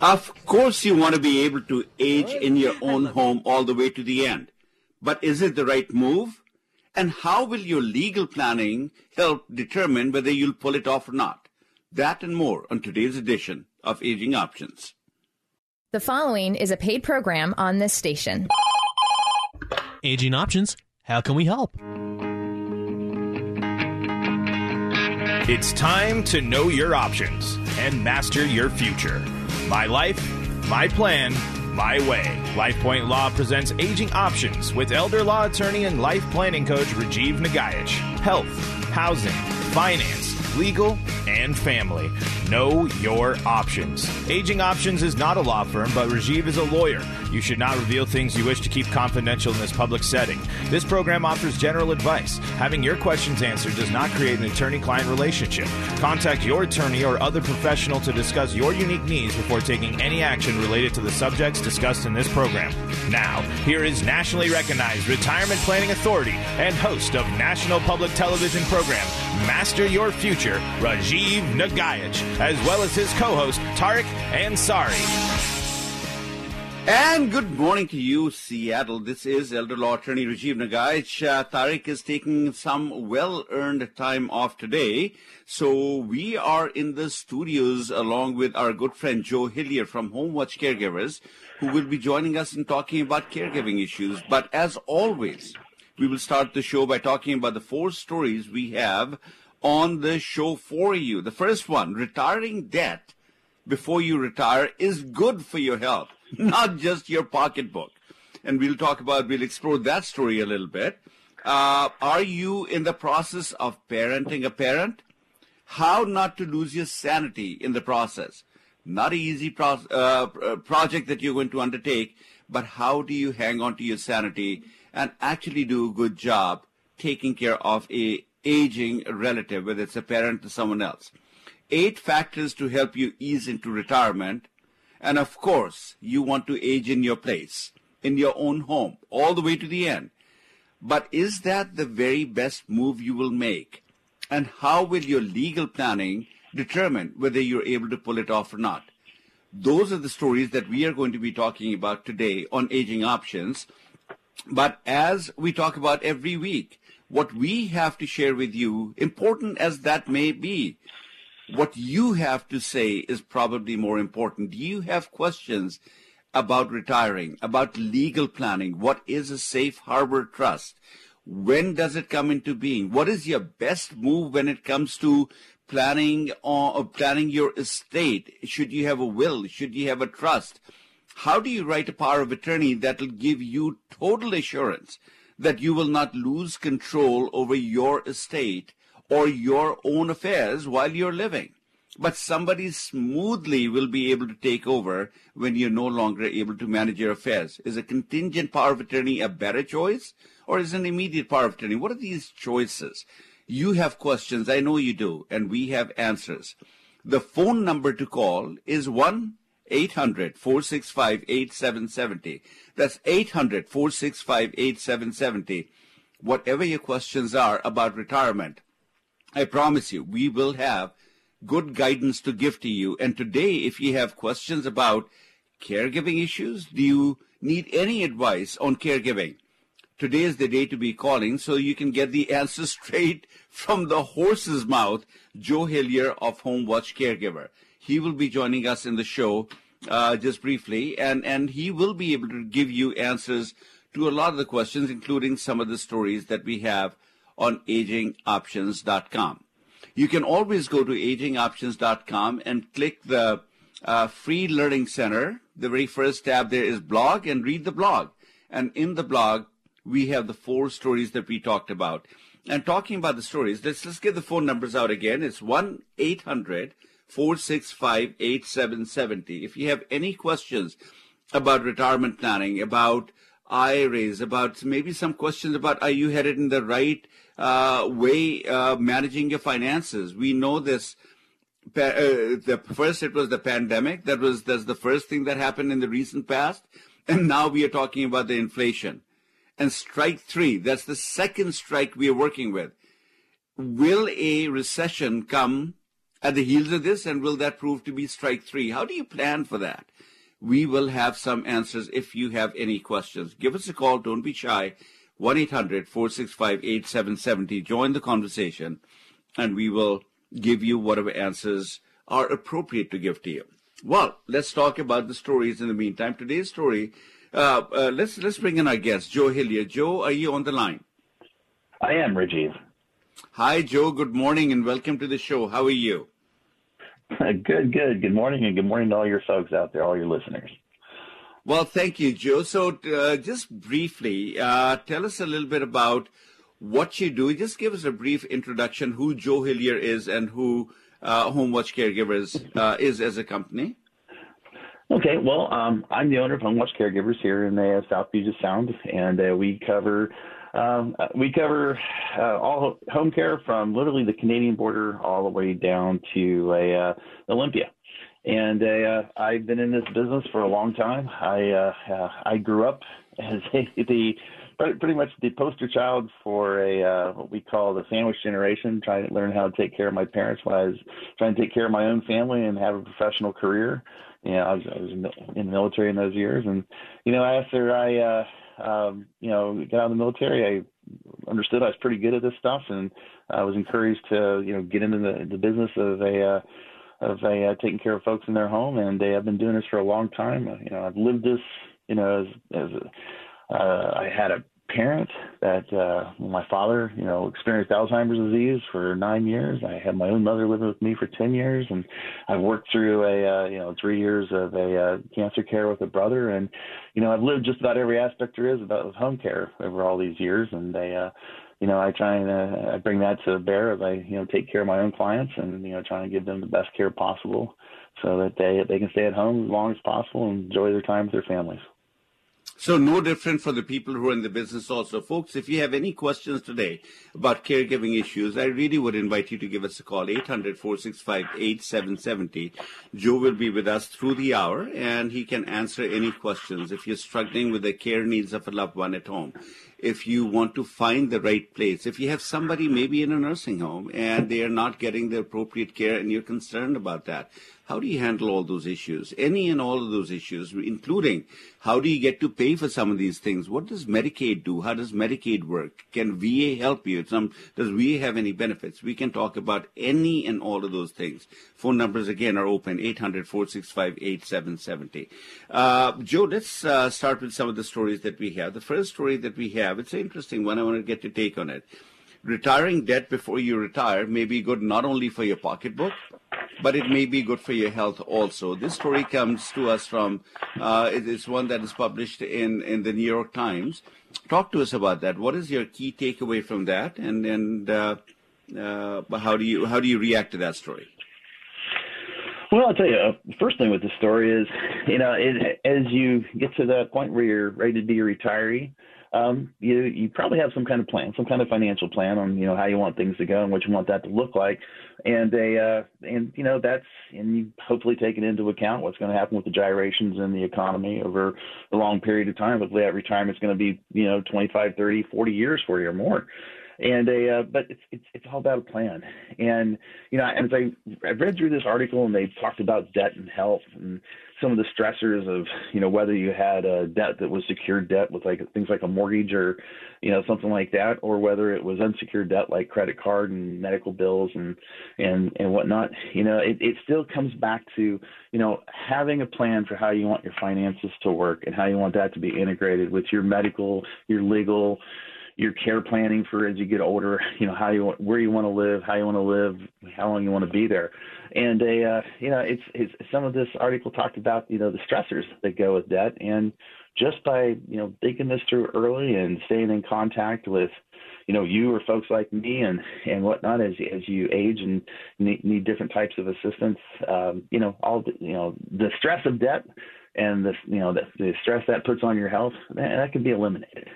Of course, you want to be able to age in your own home all the way to the end. But is it the right move? And how will your legal planning help determine whether you'll pull it off or not? That and more on today's edition of Aging Options. The following is a paid program on this station. Aging Options, how can we help? It's time to know your options and master your future. My life, my plan, my way. LifePoint Law presents Aging Options with elder law attorney and life planning coach Rajiv Nagaich. Health, housing, finance, legal, and family. Know your options. Aging Options is not a law firm, but Rajiv is a lawyer. You should not reveal things you wish to keep confidential in this public setting. This program offers general advice. Having your questions answered does not create an attorney client relationship. Contact your attorney or other professional to discuss your unique needs before taking any action related to the subjects discussed in this program. Now, here is nationally recognized retirement planning authority and host of national public television program Master Your Future, Rajiv Nagaich, as well as his co-host Tariq Ansari. And good morning to you, Seattle. This is Elder Law Attorney Rajiv Nagaich. Uh, Tariq is taking some well-earned time off today. So we are in the studios along with our good friend Joe Hillier from Home Watch Caregivers, who will be joining us in talking about caregiving issues. But as always, we will start the show by talking about the four stories we have on the show for you. The first one, retiring debt before you retire is good for your health. not just your pocketbook. And we'll talk about, we'll explore that story a little bit. Uh, are you in the process of parenting a parent? How not to lose your sanity in the process. Not an easy pro- uh, project that you're going to undertake, but how do you hang on to your sanity and actually do a good job taking care of a aging relative, whether it's a parent or someone else. Eight factors to help you ease into retirement and of course, you want to age in your place, in your own home, all the way to the end. But is that the very best move you will make? And how will your legal planning determine whether you're able to pull it off or not? Those are the stories that we are going to be talking about today on aging options. But as we talk about every week, what we have to share with you, important as that may be, what you have to say is probably more important. Do you have questions about retiring, about legal planning? What is a safe harbor trust? When does it come into being? What is your best move when it comes to planning or uh, planning your estate? Should you have a will? Should you have a trust? How do you write a power of attorney that will give you total assurance that you will not lose control over your estate or your own affairs while you're living. But somebody smoothly will be able to take over when you're no longer able to manage your affairs. Is a contingent power of attorney a better choice or is an immediate power of attorney? What are these choices? You have questions. I know you do. And we have answers. The phone number to call is 1 800 465 8770. That's 800 465 8770. Whatever your questions are about retirement, I promise you, we will have good guidance to give to you. And today, if you have questions about caregiving issues, do you need any advice on caregiving? Today is the day to be calling so you can get the answer straight from the horse's mouth, Joe Hillier of Home Watch Caregiver. He will be joining us in the show uh, just briefly, and, and he will be able to give you answers to a lot of the questions, including some of the stories that we have on agingoptions.com. You can always go to agingoptions.com and click the uh, free learning center. The very first tab there is blog and read the blog. And in the blog, we have the four stories that we talked about. And talking about the stories, let's let's get the phone numbers out again. It's 1 800 465 8770. If you have any questions about retirement planning, about IRAs, about maybe some questions about are you headed in the right uh, way uh, managing your finances. We know this. Uh, the first it was the pandemic. That was that's the first thing that happened in the recent past, and now we are talking about the inflation. And strike three. That's the second strike we are working with. Will a recession come at the heels of this, and will that prove to be strike three? How do you plan for that? We will have some answers if you have any questions. Give us a call. Don't be shy. 1 800 465 8770. Join the conversation, and we will give you whatever answers are appropriate to give to you. Well, let's talk about the stories in the meantime. Today's story, uh, uh, let's let's bring in our guest, Joe Hillier. Joe, are you on the line? I am, Rajiv. Hi, Joe. Good morning and welcome to the show. How are you? Good, good. Good morning, and good morning to all your folks out there, all your listeners. Well, thank you, Joe. So, uh, just briefly, uh, tell us a little bit about what you do. Just give us a brief introduction who Joe Hillier is and who uh, HomeWatch Caregivers uh, is as a company. Okay, well, um, I'm the owner of HomeWatch Caregivers here in the South Puget Sound, and uh, we cover um, uh, we cover uh, all home care from literally the Canadian border all the way down to uh, Olympia. And uh, I've been in this business for a long time. I uh, uh, I grew up as a, the pretty much the poster child for a what we call the sandwich generation, trying to learn how to take care of my parents when I was trying to take care of my own family and have a professional career. You know, I was, I was in the military in those years, and you know, after I uh, um, you know, got out of the military, I understood I was pretty good at this stuff, and I was encouraged to, you know, get into the, the business of a uh, of a uh, taking care of folks in their home. And they I've been doing this for a long time. You know, I've lived this, you know, as as a, uh, I had a parent that uh, my father, you know, experienced Alzheimer's disease for nine years. I had my own mother living with me for ten years, and I've worked through a uh, you know three years of a uh, cancer care with a brother, and you know I've lived just about every aspect there is about home care over all these years, and they. Uh, you know, I try and uh, I bring that to bear as I, you know, take care of my own clients and you know, trying to give them the best care possible, so that they they can stay at home as long as possible and enjoy their time with their families. So no different for the people who are in the business also. Folks, if you have any questions today about caregiving issues, I really would invite you to give us a call, 800-465-8770. Joe will be with us through the hour and he can answer any questions. If you're struggling with the care needs of a loved one at home, if you want to find the right place, if you have somebody maybe in a nursing home and they are not getting the appropriate care and you're concerned about that, how do you handle all those issues? Any and all of those issues, including how do you get to pay for some of these things? What does Medicaid do? How does Medicaid work? Can VA help you? Some, does VA have any benefits? We can talk about any and all of those things. Phone numbers again are open 800 465 8770. Uh, Joe, let's uh, start with some of the stories that we have. The first story that we have, it's an interesting one. I want to get your take on it retiring debt before you retire may be good not only for your pocketbook, but it may be good for your health also. This story comes to us from, uh, it is one that is published in, in the New York Times. Talk to us about that. What is your key takeaway from that, and and uh, uh, how do you how do you react to that story? Well, I'll tell you, uh, first thing with the story is, you know, it, as you get to that point where you're ready to be a retiree, um, you you probably have some kind of plan, some kind of financial plan on you know how you want things to go and what you want that to look like, and a uh, and you know that's and you hopefully taking into account what's going to happen with the gyrations in the economy over a long period of time. Hopefully that retirement is going to be you know 25, 30, 40 years for you or more and a uh, but it's it's it's all about a plan. And you know as i i read through this article and they talked about debt and health and some of the stressors of you know whether you had a debt that was secured debt with like things like a mortgage or you know something like that or whether it was unsecured debt like credit card and medical bills and and and whatnot you know it, it still comes back to you know having a plan for how you want your finances to work and how you want that to be integrated with your medical your legal your care planning for as you get older, you know, how you where you want to live, how you want to live, how long you want to be there. And a, uh, you know, it's, it's some of this article talked about, you know, the stressors that go with debt. And just by, you know, thinking this through early and staying in contact with, you know, you or folks like me and, and whatnot as, as you age and need, need different types of assistance, um, you know, all, the, you know, the stress of debt and the, you know, the, the stress that puts on your health, that, that can be eliminated.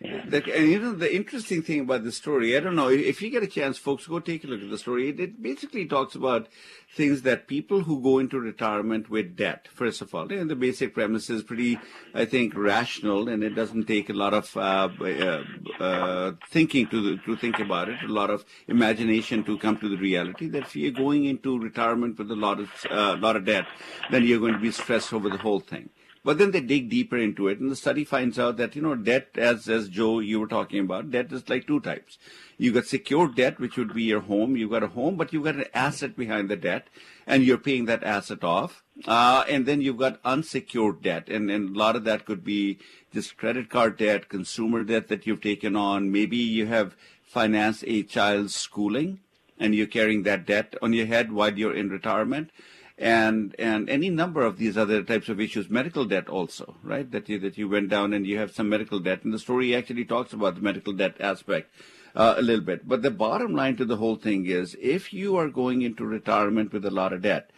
Yeah. That, and you know the interesting thing about the story, I don't know if you get a chance, folks, go take a look at the story. It, it basically talks about things that people who go into retirement with debt, first of all, and the basic premise is pretty, I think, rational, and it doesn't take a lot of uh, uh, uh, thinking to to think about it, a lot of imagination to come to the reality that if you're going into retirement with a lot of uh, lot of debt, then you're going to be stressed over the whole thing. But then they dig deeper into it, and the study finds out that you know debt, as as Joe you were talking about, debt is like two types. You got secured debt, which would be your home. You got a home, but you've got an asset behind the debt, and you're paying that asset off. Uh, and then you've got unsecured debt, and, and a lot of that could be just credit card debt, consumer debt that you've taken on. Maybe you have financed a child's schooling, and you're carrying that debt on your head while you're in retirement and and any number of these other types of issues, medical debt also, right? That you that you went down and you have some medical debt, and the story actually talks about the medical debt aspect uh, a little bit. But the bottom line to the whole thing is, if you are going into retirement with a lot of debt,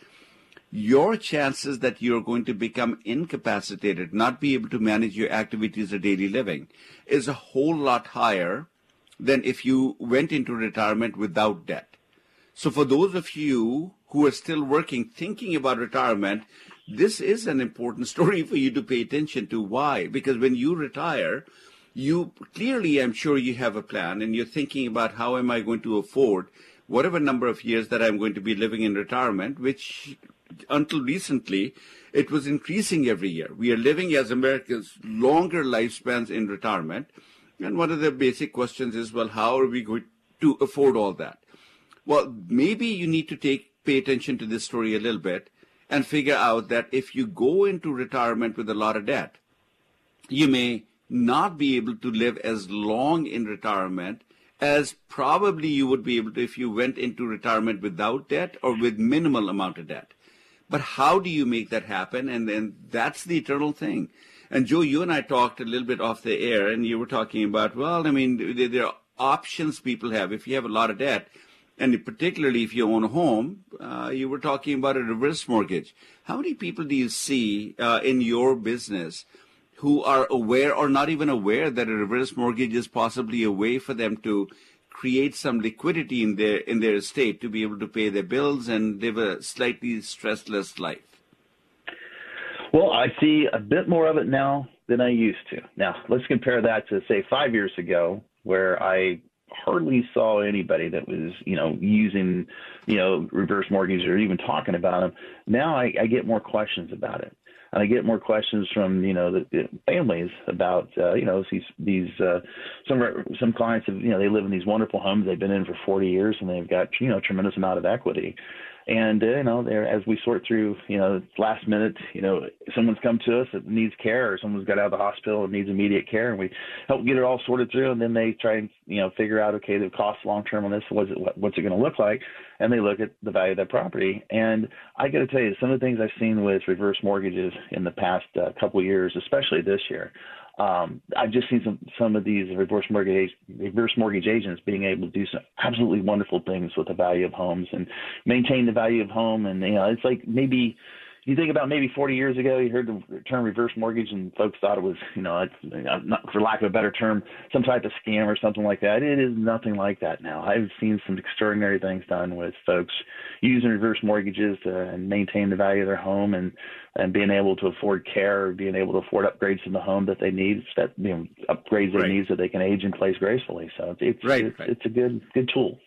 your chances that you're going to become incapacitated, not be able to manage your activities of daily living, is a whole lot higher than if you went into retirement without debt. So for those of you who are still working, thinking about retirement, this is an important story for you to pay attention to. Why? Because when you retire, you clearly, I'm sure you have a plan and you're thinking about how am I going to afford whatever number of years that I'm going to be living in retirement, which until recently, it was increasing every year. We are living as Americans longer lifespans in retirement. And one of the basic questions is, well, how are we going to afford all that? Well, maybe you need to take pay attention to this story a little bit and figure out that if you go into retirement with a lot of debt, you may not be able to live as long in retirement as probably you would be able to if you went into retirement without debt or with minimal amount of debt. But how do you make that happen? And then that's the eternal thing. And Joe, you and I talked a little bit off the air, and you were talking about, well, I mean, there are options people have. If you have a lot of debt, and particularly if you own a home, uh, you were talking about a reverse mortgage. How many people do you see uh, in your business who are aware or not even aware that a reverse mortgage is possibly a way for them to create some liquidity in their in their estate to be able to pay their bills and live a slightly stressless life? Well, I see a bit more of it now than I used to. Now, let's compare that to say five years ago, where I hardly saw anybody that was, you know, using, you know, reverse mortgages or even talking about them. Now I, I get more questions about it. And I get more questions from you know the, the families about uh, you know these these uh, some some clients have you know they live in these wonderful homes they've been in for 40 years and they've got you know tremendous amount of equity and uh, you know, there as we sort through, you know, last minute, you know, someone's come to us that needs care, or someone's got out of the hospital and needs immediate care, and we help get it all sorted through, and then they try and you know figure out, okay, the cost long term on this, what's it what's it going to look like, and they look at the value of that property. And I got to tell you, some of the things I've seen with reverse mortgages in the past uh, couple years, especially this year, um, I've just seen some some of these reverse mortgage reverse mortgage agents being able to do some absolutely wonderful things with the value of homes and maintain the value of home. And you know, it's like maybe you think about maybe 40 years ago, you heard the term reverse mortgage, and folks thought it was, you know, not for lack of a better term, some type of scam or something like that. It is nothing like that now. I've seen some extraordinary things done with folks using reverse mortgages to maintain the value of their home and and being able to afford care, being able to afford upgrades in the home that they need, that you know, upgrades right. they need so they can age in place gracefully. So it's it's, right, it's, right. it's a good good tool.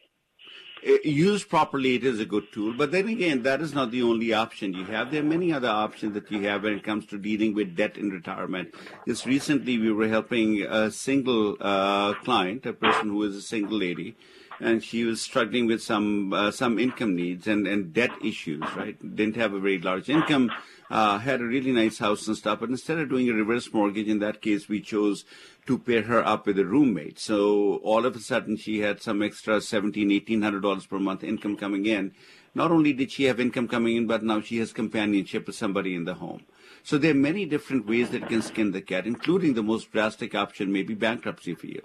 Uh, used properly, it is a good tool. But then again, that is not the only option you have. There are many other options that you have when it comes to dealing with debt in retirement. Just recently, we were helping a single uh, client, a person who is a single lady, and she was struggling with some uh, some income needs and, and debt issues. Right, didn't have a very large income uh, had a really nice house and stuff. But instead of doing a reverse mortgage, in that case, we chose to pair her up with a roommate. So all of a sudden, she had some extra seventeen, eighteen hundred dollars per month income coming in. Not only did she have income coming in, but now she has companionship with somebody in the home. So there are many different ways that can skin the cat, including the most drastic option, maybe bankruptcy for you.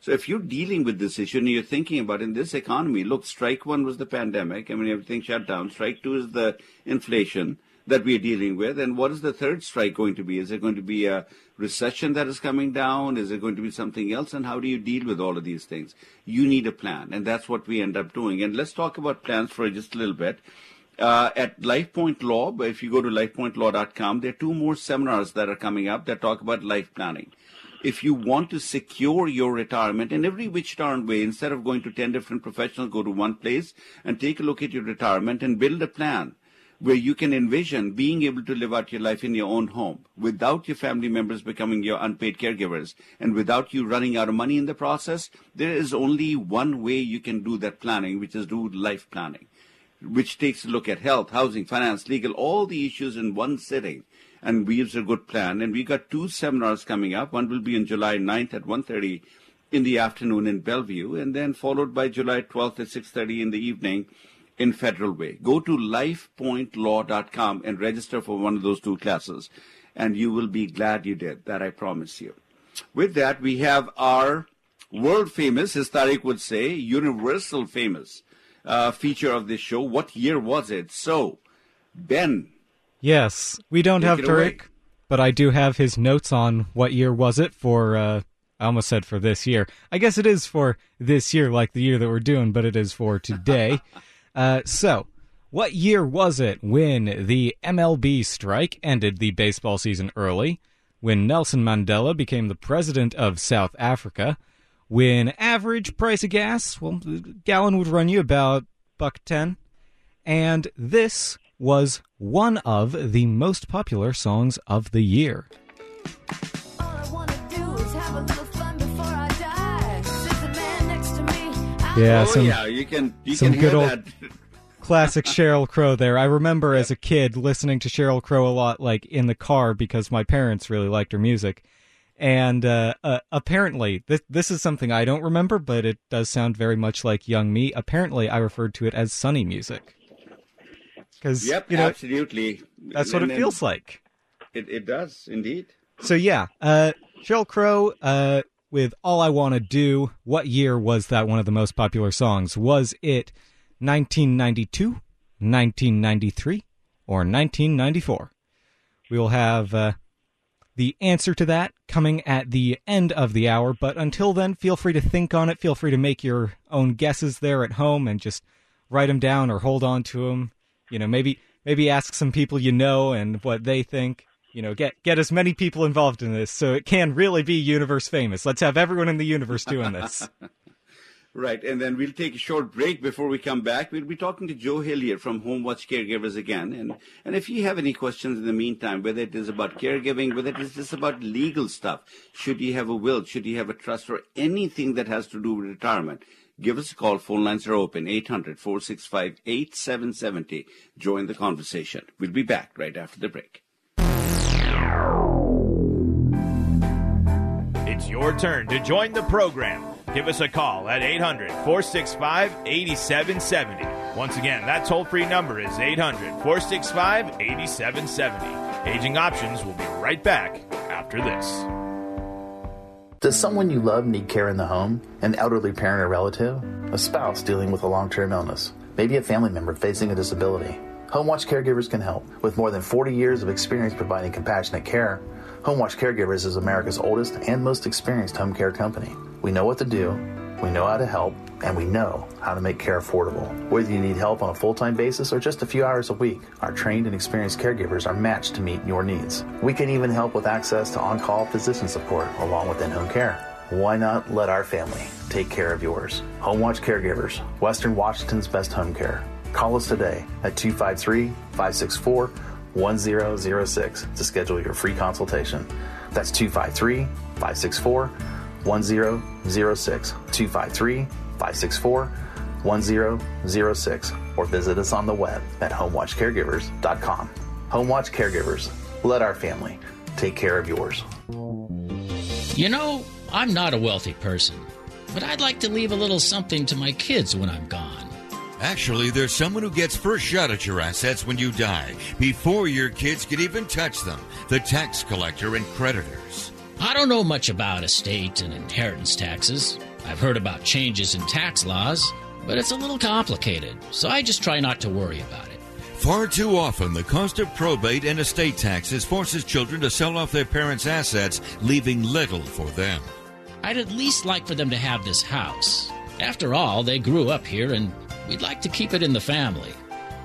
So if you're dealing with this issue and you're thinking about in this economy, look, strike one was the pandemic. I mean, everything shut down. Strike two is the inflation that we are dealing with? And what is the third strike going to be? Is it going to be a recession that is coming down? Is it going to be something else? And how do you deal with all of these things? You need a plan, and that's what we end up doing. And let's talk about plans for just a little bit. Uh, at LifePoint Law, if you go to lifepointlaw.com, there are two more seminars that are coming up that talk about life planning if you want to secure your retirement in every which darn way, instead of going to 10 different professionals, go to one place and take a look at your retirement and build a plan where you can envision being able to live out your life in your own home without your family members becoming your unpaid caregivers and without you running out of money in the process. There is only one way you can do that planning, which is do life planning, which takes a look at health, housing, finance, legal, all the issues in one sitting and weaves a good plan. And we got two seminars coming up. One will be on July 9th at 1.30 in the afternoon in Bellevue, and then followed by July 12th at 6.30 in the evening in Federal Way. Go to lifepointlaw.com and register for one of those two classes, and you will be glad you did. That I promise you. With that, we have our world famous, as Tariq would say, universal famous uh, feature of this show. What year was it? So, Ben, Yes, we don't Take have it away. Tariq, but I do have his notes on what year was it for. Uh, I almost said for this year. I guess it is for this year, like the year that we're doing, but it is for today. uh, so, what year was it when the MLB strike ended the baseball season early? When Nelson Mandela became the president of South Africa? When average price of gas, well, gallon would run you about buck ten, and this was one of the most popular songs of the year. All I wanna do is have a little fun before I die. There's a man next to me. I Yeah, oh some yeah, you can you some can good hear old- that. classic Sheryl Crow there. I remember as a kid listening to Sheryl Crow a lot, like in the car, because my parents really liked her music. And uh, uh, apparently, this this is something I don't remember, but it does sound very much like young me. Apparently, I referred to it as sunny music because Yep, you know absolutely. that's what And- it feels like. It, it does indeed. So yeah, uh, Sheryl Crow uh, with "All I Want to Do." What year was that one of the most popular songs? Was it 1992, 1993, or 1994? We will have uh, the answer to that coming at the end of the hour. But until then, feel free to think on it. Feel free to make your own guesses there at home and just write them down or hold on to them. You know, maybe maybe ask some people you know and what they think. You know, get get as many people involved in this so it can really be universe famous. Let's have everyone in the universe doing this. Right, and then we'll take a short break before we come back. We'll be talking to Joe Hillier from Home Watch Caregivers again. And, and if you have any questions in the meantime, whether it is about caregiving, whether it is just about legal stuff, should you have a will, should you have a trust, or anything that has to do with retirement, give us a call. Phone lines are open, 800-465-8770. Join the conversation. We'll be back right after the break. It's your turn to join the program. Give us a call at 800 465 8770. Once again, that toll free number is 800 465 8770. Aging Options will be right back after this. Does someone you love need care in the home? An elderly parent or relative? A spouse dealing with a long term illness? Maybe a family member facing a disability? Home Watch Caregivers can help. With more than 40 years of experience providing compassionate care, Home Watch Caregivers is America's oldest and most experienced home care company. We know what to do, we know how to help, and we know how to make care affordable. Whether you need help on a full time basis or just a few hours a week, our trained and experienced caregivers are matched to meet your needs. We can even help with access to on call physician support along with in home care. Why not let our family take care of yours? Home Watch Caregivers, Western Washington's best home care. Call us today at 253 564 1006 to schedule your free consultation. That's 253 564 1006. 253 564 1006. Or visit us on the web at homewatchcaregivers.com. Home Watch Caregivers, let our family take care of yours. You know, I'm not a wealthy person, but I'd like to leave a little something to my kids when I'm gone. Actually, there's someone who gets first shot at your assets when you die, before your kids can even touch them the tax collector and creditors. I don't know much about estate and inheritance taxes. I've heard about changes in tax laws, but it's a little complicated, so I just try not to worry about it. Far too often, the cost of probate and estate taxes forces children to sell off their parents' assets, leaving little for them. I'd at least like for them to have this house. After all, they grew up here and we'd like to keep it in the family.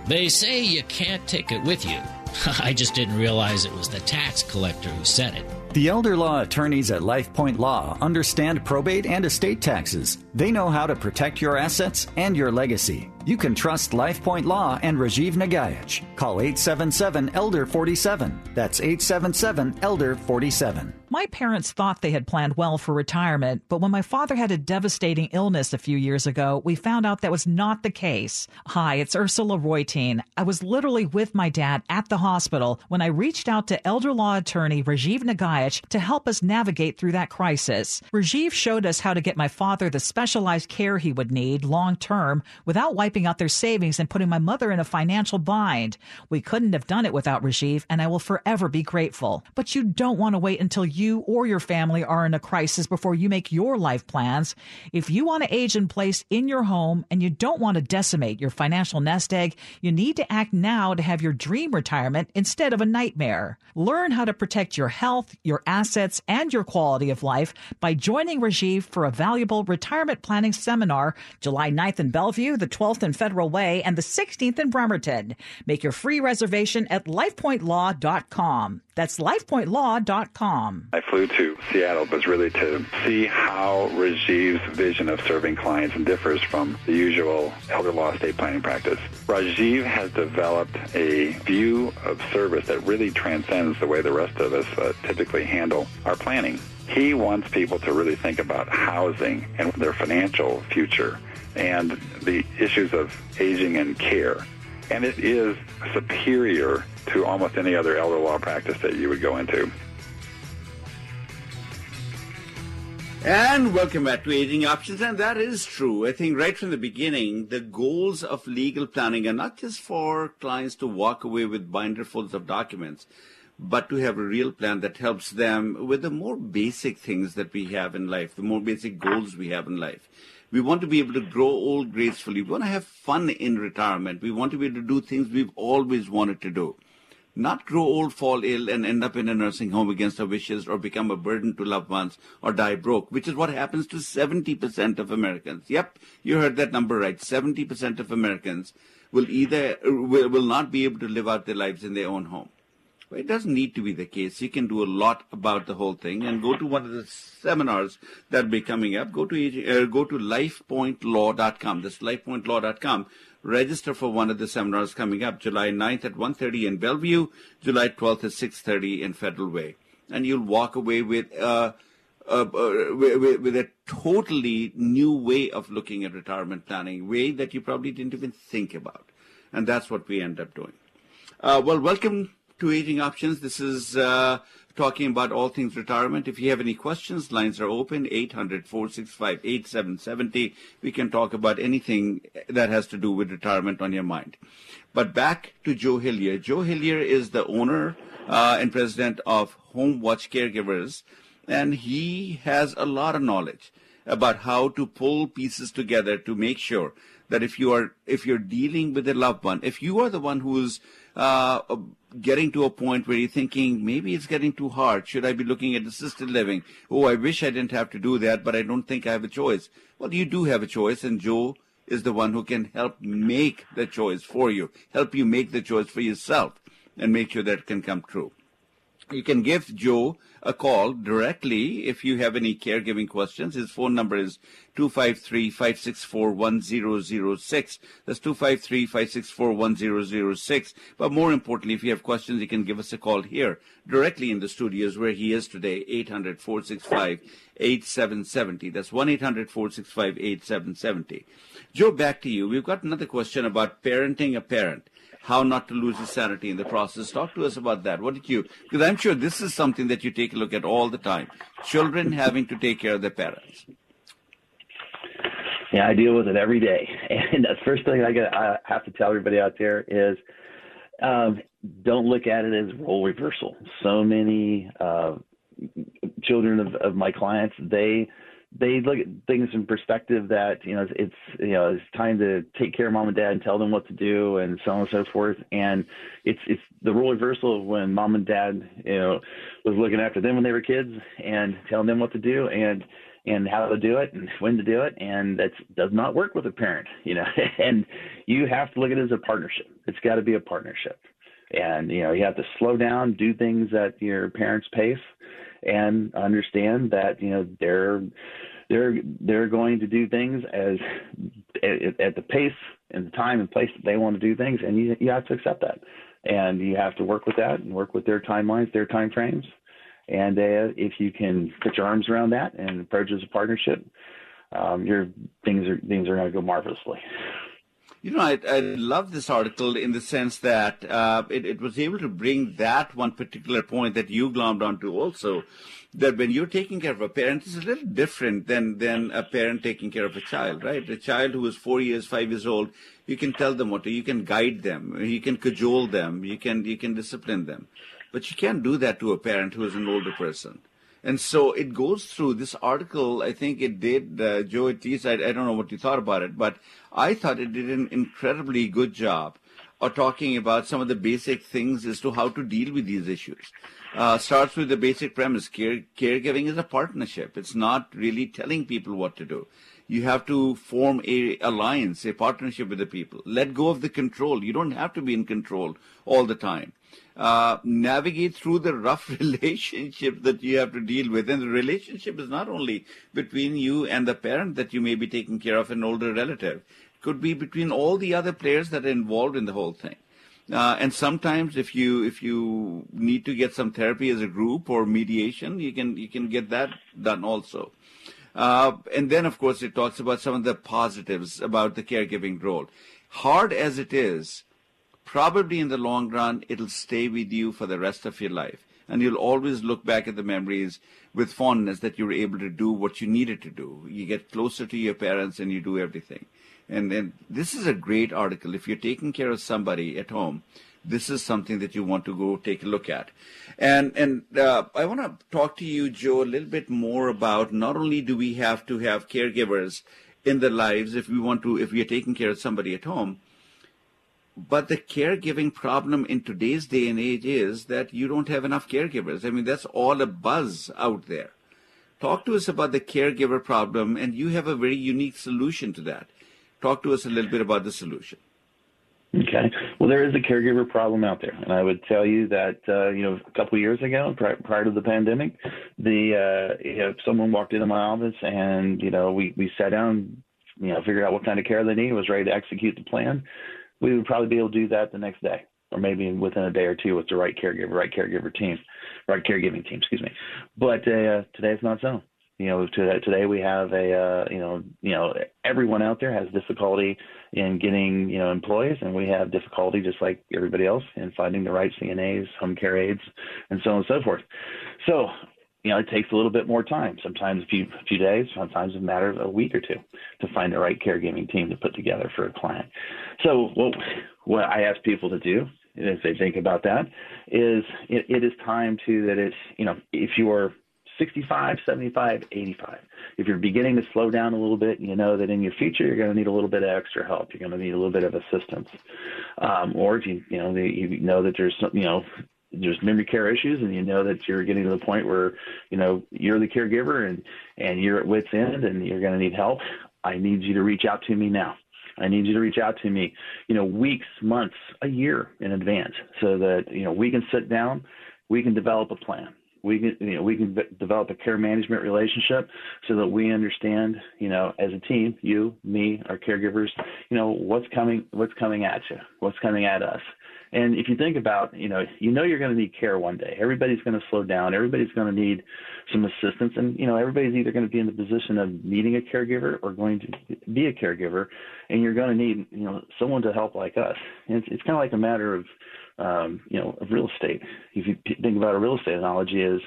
They say you can't take it with you. I just didn't realize it was the tax collector who said it. The elder law attorneys at LifePoint Law understand probate and estate taxes. They know how to protect your assets and your legacy. You can trust LifePoint Law and Rajiv Nagaich. Call 877 Elder 47. That's 877 Elder 47. My parents thought they had planned well for retirement, but when my father had a devastating illness a few years ago, we found out that was not the case. Hi, it's Ursula Reutin. I was literally with my dad at the hospital when I reached out to elder law attorney Rajiv Nagaich to help us navigate through that crisis. Rajiv showed us how to get my father the specialized care he would need long term without wiping out their savings and putting my mother in a financial bind. We couldn't have done it without Rajiv, and I will forever be grateful. But you don't want to wait until you or your family are in a crisis before you make your life plans. If you want to age in place in your home and you don't want to decimate your financial nest egg, you need to act now to have your dream retirement instead of a nightmare. Learn how to protect your health, your assets, and your quality of life by joining Rajiv for a valuable retirement planning seminar July 9th in Bellevue, the 12th in Federal Way, and the 16th in Bremerton. Make your free reservation at lifepointlaw.com. That's lifepointlaw.com. I flew to Seattle but was really to see how Rajiv's vision of serving clients differs from the usual elder law estate planning practice. Rajiv has developed a view of service that really transcends the way the rest of us uh, typically handle our planning. He wants people to really think about housing and their financial future and the issues of aging and care. And it is superior to almost any other elder law practice that you would go into. And welcome back to Aging Options. And that is true. I think right from the beginning, the goals of legal planning are not just for clients to walk away with binderfuls of documents, but to have a real plan that helps them with the more basic things that we have in life, the more basic goals we have in life. We want to be able to grow old gracefully. We want to have fun in retirement. We want to be able to do things we've always wanted to do not grow old, fall ill, and end up in a nursing home against our wishes or become a burden to loved ones or die broke, which is what happens to 70% of Americans. Yep, you heard that number right. 70% of Americans will either, will, will not be able to live out their lives in their own home. Well, it doesn't need to be the case. You can do a lot about the whole thing and go to one of the seminars that will be coming up. Go to uh, go to lifepointlaw.com. That's lifepointlaw.com. Register for one of the seminars coming up July 9th at 1.30 in Bellevue, July 12th at 6.30 in Federal Way. And you'll walk away with, uh, uh, uh, with, a totally new way of looking at retirement planning, way that you probably didn't even think about. And that's what we end up doing. Uh, well, welcome to Aging Options. This is uh, talking about all things retirement. If you have any questions, lines are open 800 465 8770. We can talk about anything that has to do with retirement on your mind. But back to Joe Hillier. Joe Hillier is the owner uh, and president of Home Watch Caregivers, and he has a lot of knowledge about how to pull pieces together to make sure that if you are if you're dealing with a loved one, if you are the one who's uh, getting to a point where you're thinking maybe it's getting too hard. Should I be looking at assisted living? Oh, I wish I didn't have to do that, but I don't think I have a choice. Well, you do have a choice, and Joe is the one who can help make the choice for you, help you make the choice for yourself, and make sure that can come true. You can give Joe a call directly if you have any caregiving questions. His phone number is 253-564-1006. That's 253-564-1006. But more importantly, if you have questions, you can give us a call here directly in the studios where he is today, 800-465-8770. That's 1-800-465-8770. Joe, back to you. We've got another question about parenting a parent how not to lose your sanity in the process. Talk to us about that. What did you, because I'm sure this is something that you take a look at all the time. Children having to take care of their parents. Yeah, I deal with it every day. And the first thing I, got, I have to tell everybody out there is um, don't look at it as role reversal. So many uh, children of, of my clients, they they look at things in perspective that you know it's you know it's time to take care of mom and dad and tell them what to do and so on and so forth. And it's it's the role reversal of when mom and dad you know was looking after them when they were kids and telling them what to do and and how to do it and when to do it. And that does not work with a parent you know and you have to look at it as a partnership. It's got to be a partnership. And you know you have to slow down do things at your parents pace and understand that you know they're they're they're going to do things as at, at the pace and the time and place that they want to do things, and you you have to accept that, and you have to work with that and work with their timelines, their time frames, and uh, if you can put your arms around that and approach as a partnership, um, your things are things are going to go marvelously. You know, I, I love this article in the sense that uh, it, it was able to bring that one particular point that you glommed onto also, that when you're taking care of a parent, it's a little different than, than a parent taking care of a child, right? A child who is four years, five years old, you can tell them what to, you can guide them, you can cajole them, you can, you can discipline them. But you can't do that to a parent who is an older person. And so it goes through this article. I think it did, uh, Joe, at I, I don't know what you thought about it, but I thought it did an incredibly good job of talking about some of the basic things as to how to deal with these issues. Uh, starts with the basic premise. Care, caregiving is a partnership. It's not really telling people what to do. You have to form a alliance, a partnership with the people. Let go of the control. You don't have to be in control all the time uh, navigate through the rough relationship that you have to deal with. And the relationship is not only between you and the parent that you may be taking care of, an older relative. It could be between all the other players that are involved in the whole thing. Uh, and sometimes, if you if you need to get some therapy as a group or mediation, you can you can get that done also. Uh, and then, of course, it talks about some of the positives about the caregiving role. Hard as it is, probably in the long run, it'll stay with you for the rest of your life. And you'll always look back at the memories with fondness that you were able to do what you needed to do. You get closer to your parents and you do everything. And then this is a great article. If you're taking care of somebody at home, this is something that you want to go take a look at. And and uh, I want to talk to you, Joe, a little bit more about not only do we have to have caregivers in their lives if we want to if we are taking care of somebody at home, but the caregiving problem in today's day and age is that you don't have enough caregivers. I mean, that's all a buzz out there. Talk to us about the caregiver problem, and you have a very unique solution to that. Talk to us a little bit about the solution. Okay. Well, there is a caregiver problem out there, and I would tell you that uh, you know a couple of years ago, pri- prior to the pandemic, the uh, you know, someone walked into my office, and you know we we sat down, you know, figured out what kind of care they need, was ready to execute the plan, we would probably be able to do that the next day or maybe within a day or two with the right caregiver, right caregiver team, right caregiving team, excuse me. But uh, today it's not so. You know, today, we have a, uh, you know, you know, everyone out there has difficulty in getting, you know, employees, and we have difficulty just like everybody else in finding the right CNAs, home care aides, and so on and so forth. So you know, it takes a little bit more time. Sometimes a few, few days, sometimes a matter of a week or two to find the right caregiving team to put together for a client. So what, what I ask people to do as they think about that is it, it is time to that it's, you know, if you're 65, 75, 85, if you're beginning to slow down a little bit, you know that in your future you're going to need a little bit of extra help. You're going to need a little bit of assistance. Um, or if you, you know, you know that there's, you know, there's memory care issues and you know that you're getting to the point where you know you're the caregiver and and you're at wits end and you're going to need help i need you to reach out to me now. I need you to reach out to me you know weeks months a year in advance so that you know we can sit down we can develop a plan. We can you know we can develop a care management relationship so that we understand you know as a team you me our caregivers you know what's coming what's coming at you what's coming at us and if you think about, you know, you know you're going to need care one day. Everybody's going to slow down. Everybody's going to need some assistance, and you know, everybody's either going to be in the position of needing a caregiver or going to be a caregiver, and you're going to need, you know, someone to help like us. And it's, it's kind of like a matter of, um, you know, of real estate. If you think about a real estate analogy, is,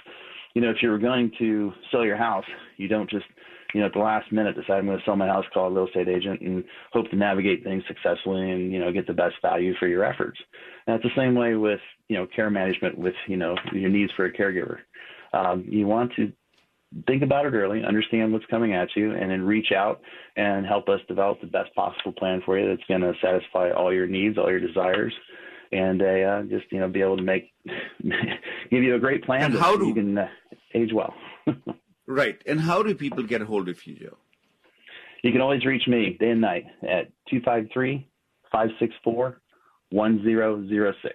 you know, if you're going to sell your house, you don't just you know, at the last minute decide I'm going to sell my house, call a real estate agent, and hope to navigate things successfully and you know get the best value for your efforts. And it's the same way with you know care management with you know your needs for a caregiver. Um, you want to think about it early, understand what's coming at you, and then reach out and help us develop the best possible plan for you that's going to satisfy all your needs, all your desires, and uh, just you know be able to make give you a great plan And how do- you can uh, age well. Right. And how do people get a hold of you, Joe? You can always reach me day and night at 253 564 1006.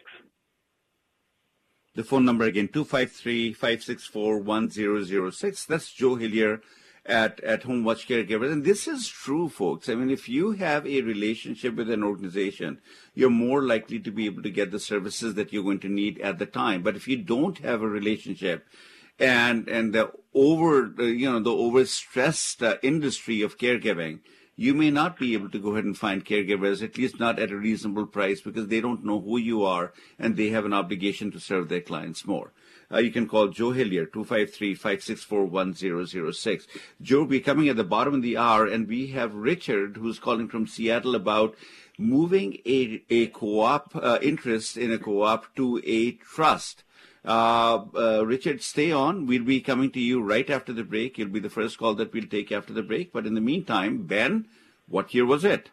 The phone number again, 253-564-1006. That's Joe Hillier at, at Home Watch Caregivers. And this is true, folks. I mean, if you have a relationship with an organization, you're more likely to be able to get the services that you're going to need at the time. But if you don't have a relationship, and and the over you know the overstressed uh, industry of caregiving, you may not be able to go ahead and find caregivers, at least not at a reasonable price, because they don't know who you are and they have an obligation to serve their clients more. Uh, you can call Joe Hillier, 253-564-1006. Joe, we're coming at the bottom of the hour, and we have Richard, who's calling from Seattle about moving a, a co-op uh, interest in a co-op to a trust. Uh, uh, Richard, stay on. We'll be coming to you right after the break. You'll be the first call that we'll take after the break. But in the meantime, Ben, what year was it?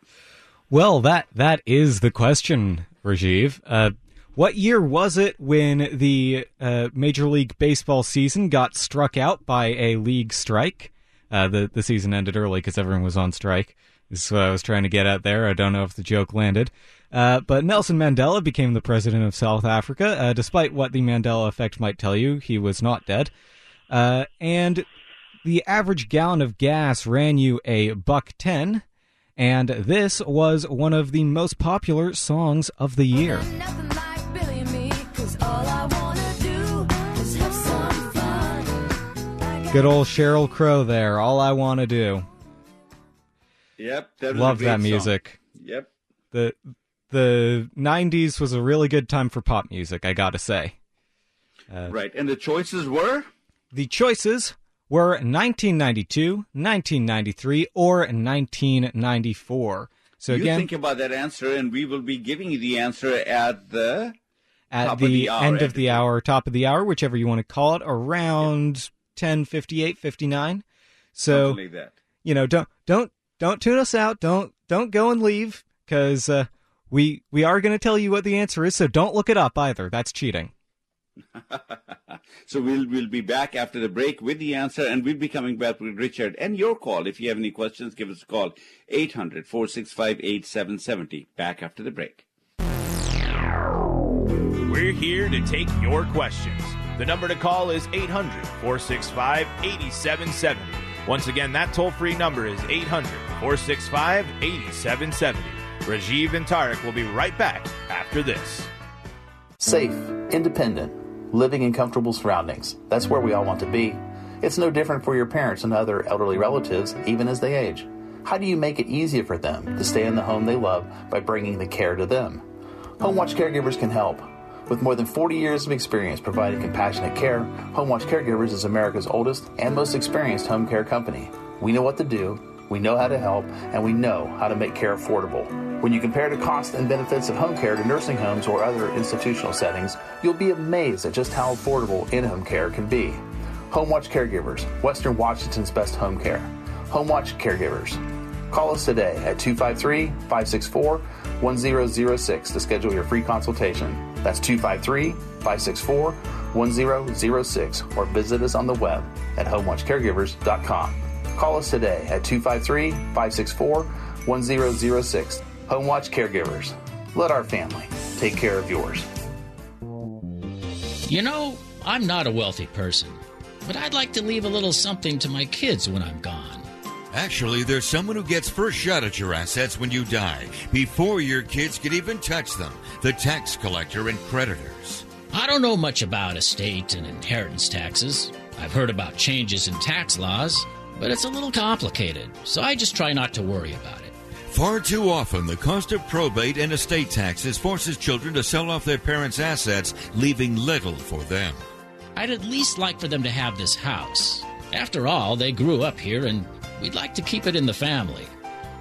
Well, that that is the question, Rajiv. Uh, what year was it when the uh, Major League Baseball season got struck out by a league strike? Uh, the the season ended early because everyone was on strike. This is what I was trying to get at there. I don't know if the joke landed. Uh, but Nelson Mandela became the president of South Africa. Uh, despite what the Mandela effect might tell you, he was not dead. Uh, and the average gallon of gas ran you a buck ten. And this was one of the most popular songs of the year. Nothing like Billy and me, 'cause all I wanna do is have some fun. Good old Sheryl Crow there. All I want to do. Yep, that Love that song. music. Yep. The the 90s was a really good time for pop music, I got to say. Uh, Right. And the choices were? The choices were 1992, 1993, or 1994. So you again, think about that answer, and we will be giving you the answer at the at the, of the hour, end of the hour, top of the hour, whichever you want to call it, around 10:58, 59. So like that. you know, don't don't don't tune us out. Don't don't go and leave because uh, we we are going to tell you what the answer is. So don't look it up either. That's cheating. So we'll we'll be back after the break with the answer, and we'll be coming back with Richard and your call. If you have any questions, give us a call 800-465-8770. Back after the break. We're here to take your questions. The number to call is 800 465 8770. Once again, that toll free number is 800 465 8770. Rajiv and Tarek will be right back after this. Safe, independent, living in comfortable surroundings. That's where we all want to be. It's no different for your parents and other elderly relatives, even as they age. How do you make it easier for them to stay in the home they love by bringing the care to them? Home Watch Caregivers can help. With more than 40 years of experience providing compassionate care, Home Watch Caregivers is America's oldest and most experienced home care company. We know what to do, we know how to help, and we know how to make care affordable. When you compare the costs and benefits of home care to nursing homes or other institutional settings, you'll be amazed at just how affordable in home care can be. Home Watch Caregivers, Western Washington's best home care. Home Watch Caregivers. Call us today at 253 564 1006 to schedule your free consultation. That's 253 564 1006 or visit us on the web at homewatchcaregivers.com. Call us today at 253 564 1006. Home Watch Caregivers. Let our family take care of yours. You know, I'm not a wealthy person, but I'd like to leave a little something to my kids when I'm gone. Actually, there's someone who gets first shot at your assets when you die, before your kids can even touch them the tax collector and creditors. I don't know much about estate and inheritance taxes. I've heard about changes in tax laws, but it's a little complicated, so I just try not to worry about it. Far too often, the cost of probate and estate taxes forces children to sell off their parents' assets, leaving little for them. I'd at least like for them to have this house. After all, they grew up here and we'd like to keep it in the family.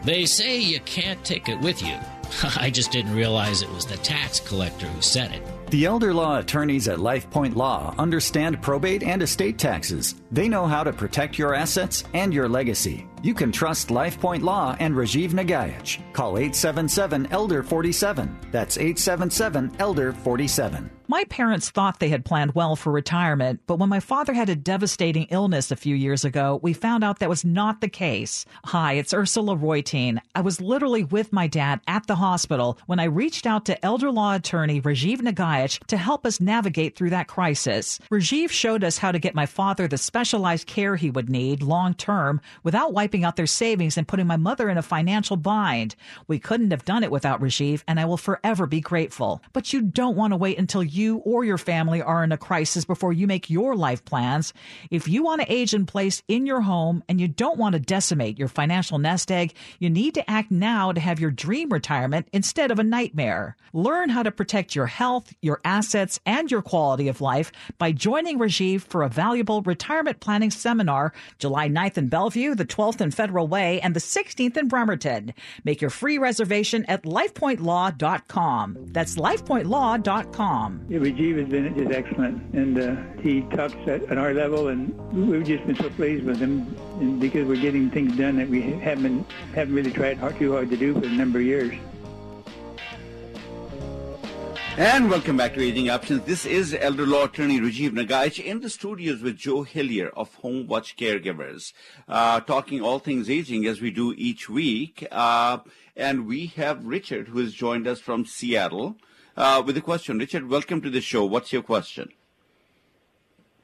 They say you can't take it with you. I just didn't realize it was the tax collector who said it. The elder law attorneys at LifePoint Law understand probate and estate taxes. They know how to protect your assets and your legacy. You can trust LifePoint Law and Rajiv Nagaich. Call 877 Elder 47. That's 877 Elder 47. My parents thought they had planned well for retirement, but when my father had a devastating illness a few years ago, we found out that was not the case. Hi, it's Ursula Reutin. I was literally with my dad at the hospital when I reached out to elder law attorney Rajiv Nagaich to help us navigate through that crisis. Rajiv showed us how to get my father the specialized care he would need long term without wiping out their savings and putting my mother in a financial bind. We couldn't have done it without Rajiv, and I will forever be grateful. But you don't want to wait until you or your family are in a crisis before you make your life plans. If you want to age in place in your home and you don't want to decimate your financial nest egg, you need to act now to have your dream retirement instead of a nightmare. Learn how to protect your health, your assets, and your quality of life by joining Rajiv for a valuable retirement planning seminar July 9th in Bellevue, the 12th in Federal Way, and the 16th in Bremerton. Make your free reservation at lifepointlaw.com. That's lifepointlaw.com. Rajiv has been just excellent, and uh, he talks at, at our level, and we've just been so pleased with him, and because we're getting things done that we haven't been, haven't really tried hard, too hard to do for a number of years. And welcome back to Aging Options. This is elder law attorney Rajiv Nagaich in the studios with Joe Hillier of Home Watch Caregivers, uh, talking all things aging as we do each week. Uh, and we have Richard who has joined us from Seattle uh, with a question. Richard, welcome to the show. What's your question?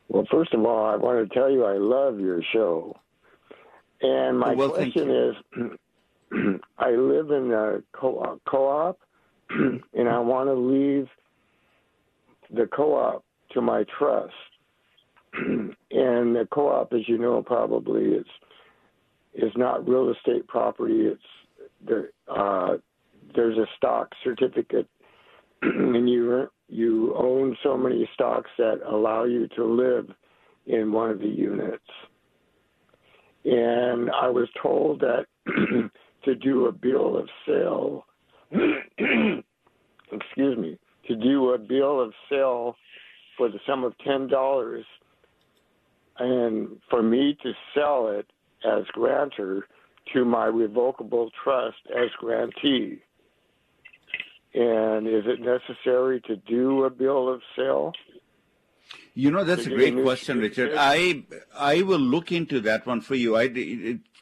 Well, first of all, I want to tell you I love your show. And my Oh, well, question is I live in a co- co-op and I want to leave the co-op to my trust. and the co-op, as you know, probably is is not real estate property. It's there. Uh, there's a stock certificate, and you you own so many stocks that allow you to live in one of the units. And I was told that to do a bill of sale excuse me, to do a bill of sale for the sum of ten dollars, and for me to sell it as grantor to my revocable trust as grantee. And is it necessary to do a bill of sale? You know, that's a great question, Richard. I I will look into that one for you. I,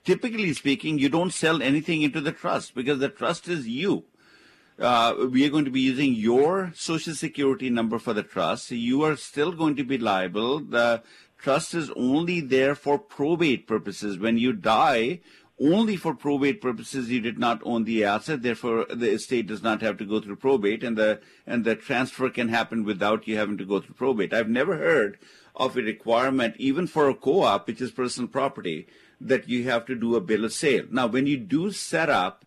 typically speaking, you don't sell anything into the trust because the trust is you. Uh, we are going to be using your social security number for the trust. You are still going to be liable. The trust is only there for probate purposes. When you die, only for probate purposes, you did not own the asset. Therefore, the estate does not have to go through probate, and the and the transfer can happen without you having to go through probate. I've never heard of a requirement, even for a co-op, which is personal property, that you have to do a bill of sale. Now, when you do set up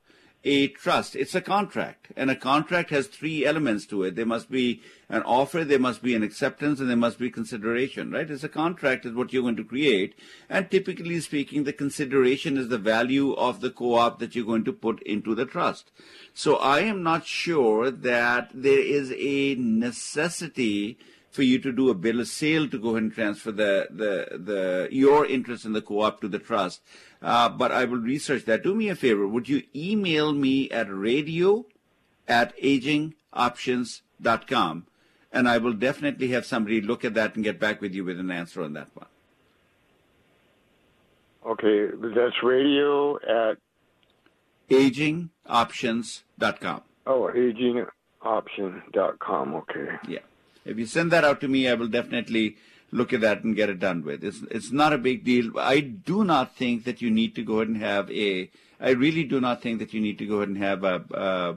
a trust. It's a contract, and a contract has three elements to it. There must be an offer, there must be an acceptance, and there must be consideration, right? It's a contract is what you're going to create. And typically speaking, the consideration is the value of the co-op that you're going to put into the trust. So I am not sure that there is a necessity for you to do a bill of sale to go ahead and transfer the, the, the, your interest in the co-op to the trust. Uh, but I will research that. Do me a favor. Would you email me at radio at agingoptions.com? And I will definitely have somebody look at that and get back with you with an answer on that one. Okay, that's radio at agingoptions.com. oh agingoption.com. Okay. Yeah. If you send that out to me, I will definitely look at that and get it done with. It's it's not a big deal. I do not think that you need to go ahead and have a. I really do not think that you need to go ahead and have a. Uh,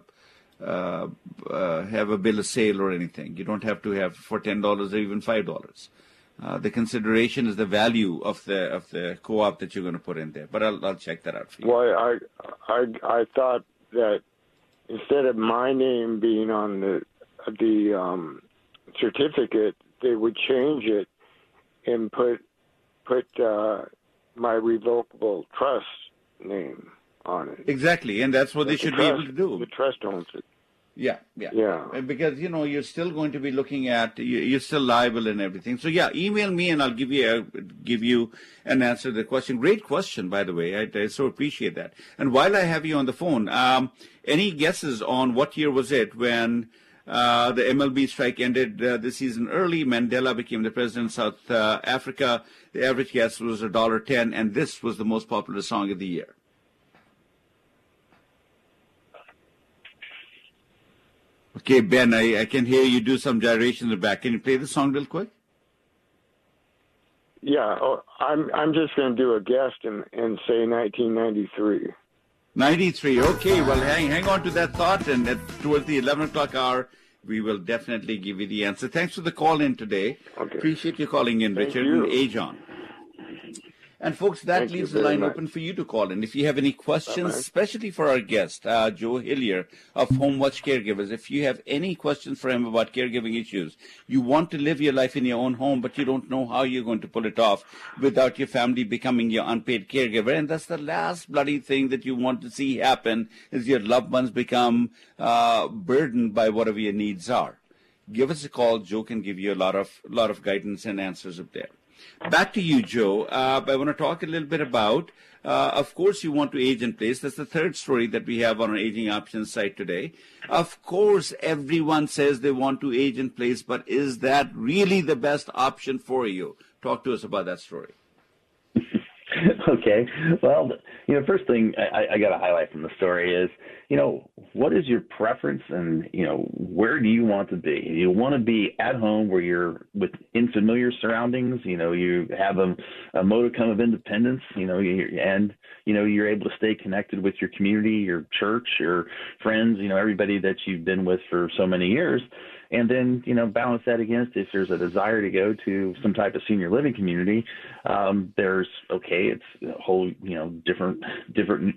uh, have a bill of sale or anything. You don't have to have for ten dollars or even five dollars. Uh, the consideration is the value of the of the co-op that you're going to put in there. But I'll I'll check that out for you. Well, I I I thought that instead of my name being on the the um, certificate, they would change it and put put uh, my revocable trust name on it. Exactly, and that's what they But the should be able to do. The trust owns it. Yeah, yeah, Yeah. Because you know you're still going to be looking at you- you're still liable and everything. So yeah, email me and I'll give you a, give you an answer to the question. Great question, by the way. I, I so appreciate that. And while I have you on the phone, um, any guesses on what year was it when? Uh, the MLB strike ended uh, season early. Mandela became the president of South uh, Africa. The average guess was a dollar ten, and this was the most popular song of the year. Okay, Ben, I, I can hear you do some gyration in the back. Can you play the song real quick? Yeah, oh, I'm I'm just going to do a guest and and say 1993. 93. Okay, well, hang, hang on to that thought, and at, towards the 11 o'clock hour, we will definitely give you the answer. Thanks for the call in today. Appreciate you calling in, Thank Richard you. and Ajon. And folks, that Thank leaves the line much. open for you to call in. If you have any questions, Bye-bye. especially for our guest, uh, Joe Hillier of Home Watch Caregivers, if you have any questions for him about caregiving issues, you want to live your life in your own home, but you don't know how you're going to pull it off without your family becoming your unpaid caregiver. And that's the last bloody thing that you want to see happen is your loved ones become uh, burdened by whatever your needs are. Give us a call. Joe can give you a lot of lot of guidance and answers up there. Back to you, Joe. Uh, I want to talk a little bit about, uh, of course, you want to age in place. That's the third story that we have on our aging options site today. Of course, everyone says they want to age in place, but is that really the best option for you? Talk to us about that story. okay. Well, you know, first thing I, I got to highlight from the story is, you know, what is your preference and, you know, where do you want to be? You want to be at home where you're with in familiar surroundings, you know, you have a, a modicum of independence, you know, and, you know, you're able to stay connected with your community, your church, your friends, you know, everybody that you've been with for so many years and then you know balance that against if there's a desire to go to some type of senior living community um there's okay it's a whole you know different different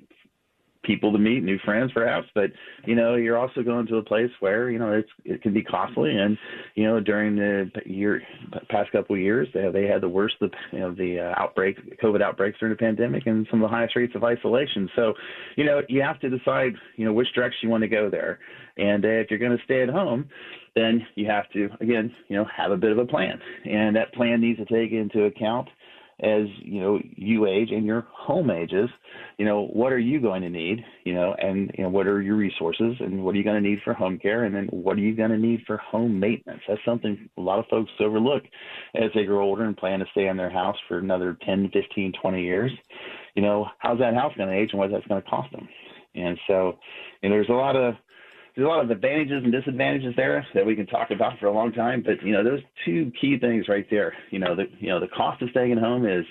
people to meet new friends perhaps but you know you're also going to a place where you know it's it can be costly. And you know during the year past couple of years they they had the worst of you know the uh, outbreak covid outbreaks during the pandemic and some of the highest rates of isolation. So you know you have to decide you know which direction you want to go there. And uh, if you're going to stay at home then you have to again you know have a bit of a plan. And that plan needs to take into account as you know you age and your home ages you know what are you going to need you know and you know what are your resources and what are you going to need for home care and then what are you going to need for home maintenance? That's something a lot of folks overlook as they grow older and plan to stay in their house for another 10 15 20 years. You know how's that house going to age and what that's going to cost them? And so you know there's a lot of there's a lot of advantages and disadvantages there that we can talk about for a long time. But you know, those two key things right there. You know, the you know the cost of staying at home is,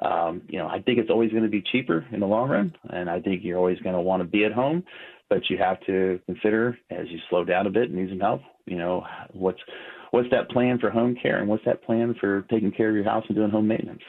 um, you know, I think it's always going to be cheaper in the long run, and I think you're always going to want to be at home. But you have to consider as you slow down a bit and need some help. You know, what's what's that plan for home care and what's that plan for taking care of your house and doing home maintenance.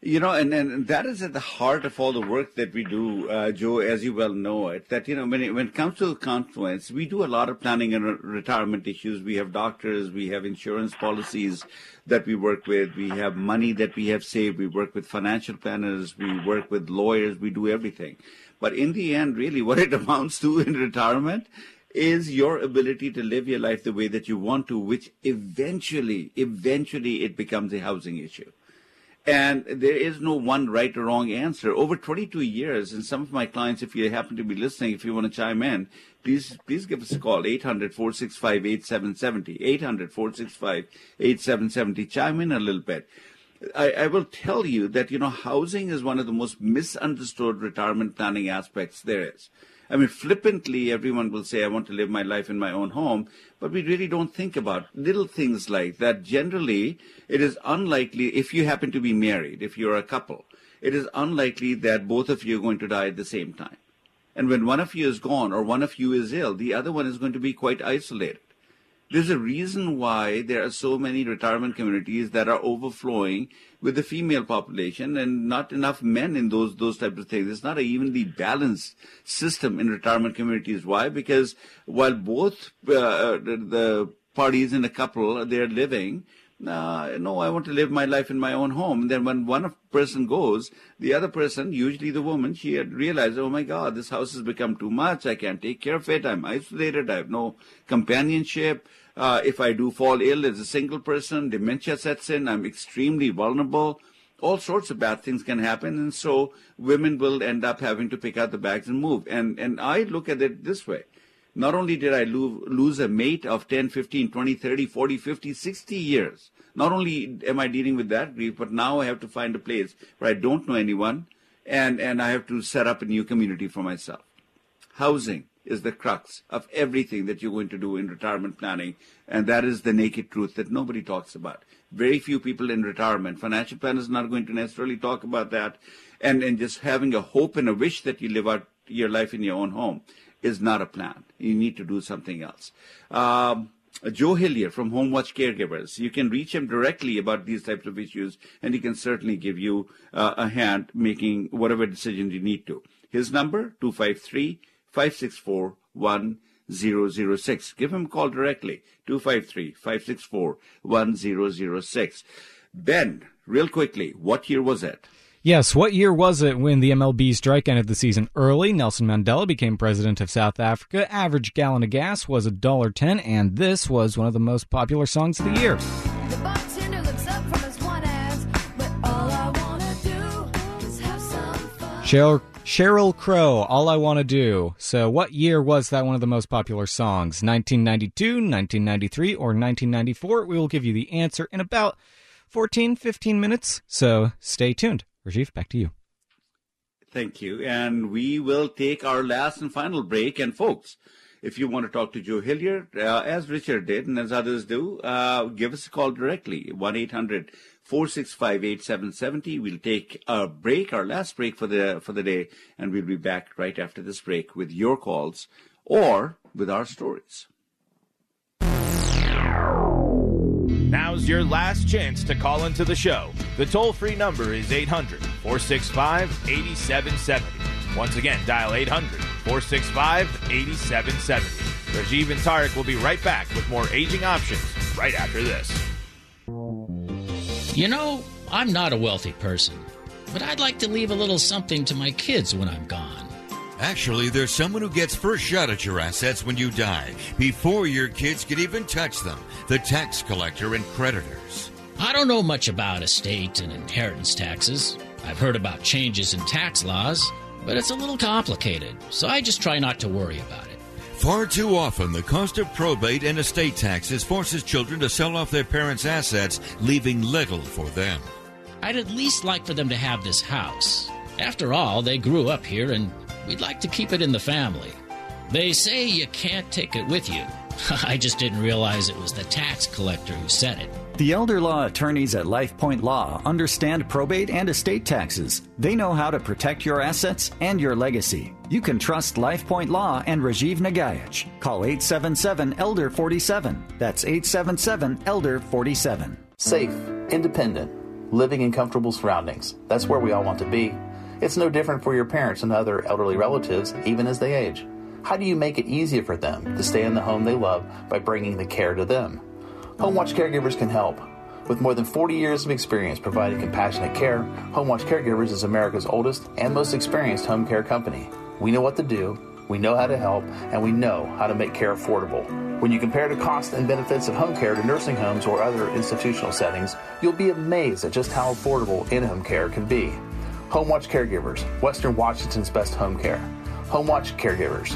You know, and, and that is at the heart of all the work that we do, uh, Joe, as you well know it, that, you know, when it, when it comes to the confluence, we do a lot of planning and re- retirement issues. We have doctors, we have insurance policies that we work with, we have money that we have saved, we work with financial planners, we work with lawyers, we do everything. But in the end, really, what it amounts to in retirement is your ability to live your life the way that you want to, which eventually, eventually it becomes a housing issue. And there is no one right or wrong answer. Over 22 years, and some of my clients, if you happen to be listening, if you want to chime in, please please give us a call, 800-465-8770, 800-465-8770. Chime in a little bit. I, I will tell you that, you know, housing is one of the most misunderstood retirement planning aspects there is. I mean, flippantly, everyone will say, I want to live my life in my own home, but we really don't think about little things like that. Generally, it is unlikely, if you happen to be married, if you're a couple, it is unlikely that both of you are going to die at the same time. And when one of you is gone or one of you is ill, the other one is going to be quite isolated. There's a reason why there are so many retirement communities that are overflowing with the female population and not enough men in those those types of things. It's not an evenly balanced system in retirement communities. Why? Because while both uh, the, parties in a couple they're living, uh, no, I want to live my life in my own home. Then when one person goes, the other person, usually the woman, she had realized, oh my God, this house has become too much. I can't take care of it. I'm isolated. I have no companionship. Uh, if I do fall ill as a single person, dementia sets in. I'm extremely vulnerable. All sorts of bad things can happen. And so women will end up having to pick out the bags and move. And, and I look at it this way. Not only did I lo- lose a mate of 10, 15, 20, 30, 40, 50, 60 years, not only am I dealing with that grief, but now I have to find a place where I don't know anyone and, and I have to set up a new community for myself. Housing is the crux of everything that you're going to do in retirement planning, and that is the naked truth that nobody talks about. Very few people in retirement, financial planners are not going to necessarily talk about that, and, and just having a hope and a wish that you live out your life in your own home is not a plan. You need to do something else. Um, Joe Hillier from Home Watch Caregivers. You can reach him directly about these types of issues, and he can certainly give you uh, a hand making whatever decision you need to. His number, 253 564 1006. Give him a call directly, 253 564 1006. Ben, real quickly, what year was it? Yes, what year was it when the MLB strike ended the season early? Nelson Mandela became president of South Africa. Average gallon of gas was $1.10, and this was one of the most popular songs of the year. The bartender looks up from his one ass, but all I wanna do is have some fun. Sheryl, Sheryl Crow, All I Want to Do. So, what year was that one of the most popular songs? 1992, 1993, or 1994? We will give you the answer in about 14, 15 minutes, so stay tuned. Rajiv, back to you. Thank you. And we will take our last and final break. And folks, if you want to talk to Joe Hillier, uh, as Richard did and as others do, uh, give us a call directly, 1-800-465-8770. We'll take a break, our last break for the, for the day, and we'll be back right after this break with your calls or with our stories. Now's your last chance to call into the show. The toll free number is 800 465 8770. Once again, dial 800 465 8770. Rajiv and Tarek will be right back with more aging options right after this. You know, I'm not a wealthy person, but I'd like to leave a little something to my kids when I'm gone. Actually, there's someone who gets first shot at your assets when you die, before your kids can even touch them the tax collector and creditors. I don't know much about estate and inheritance taxes. I've heard about changes in tax laws, but it's a little complicated, so I just try not to worry about it. Far too often, the cost of probate and estate taxes forces children to sell off their parents' assets, leaving little for them. I'd at least like for them to have this house. After all, they grew up here and we'd like to keep it in the family. They say you can't take it with you. I just didn't realize it was the tax collector who said it. The elder law attorneys at LifePoint Law understand probate and estate taxes. They know how to protect your assets and your legacy. You can trust LifePoint Law and Rajiv Nagaich. Call 877 Elder 47. That's 877 Elder 47. Safe, independent, living in comfortable surroundings. That's where we all want to be. It's no different for your parents and other elderly relatives, even as they age. How do you make it easier for them to stay in the home they love by bringing the care to them? Home Watch Caregivers can help. With more than 40 years of experience providing compassionate care, Home Watch Caregivers is America's oldest and most experienced home care company. We know what to do, we know how to help, and we know how to make care affordable. When you compare the costs and benefits of home care to nursing homes or other institutional settings, you'll be amazed at just how affordable in home care can be. Home Watch Caregivers, Western Washington's best home care. Home Watch Caregivers.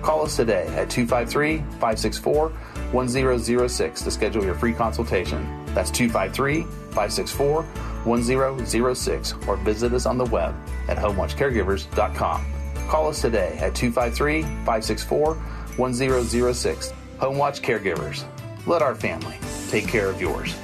Call us today at 253 564 1006 to schedule your free consultation. That's 253 564 1006 or visit us on the web at homewatchcaregivers.com. Call us today at 253 564 1006. Home Watch Caregivers. Let our family take care of yours.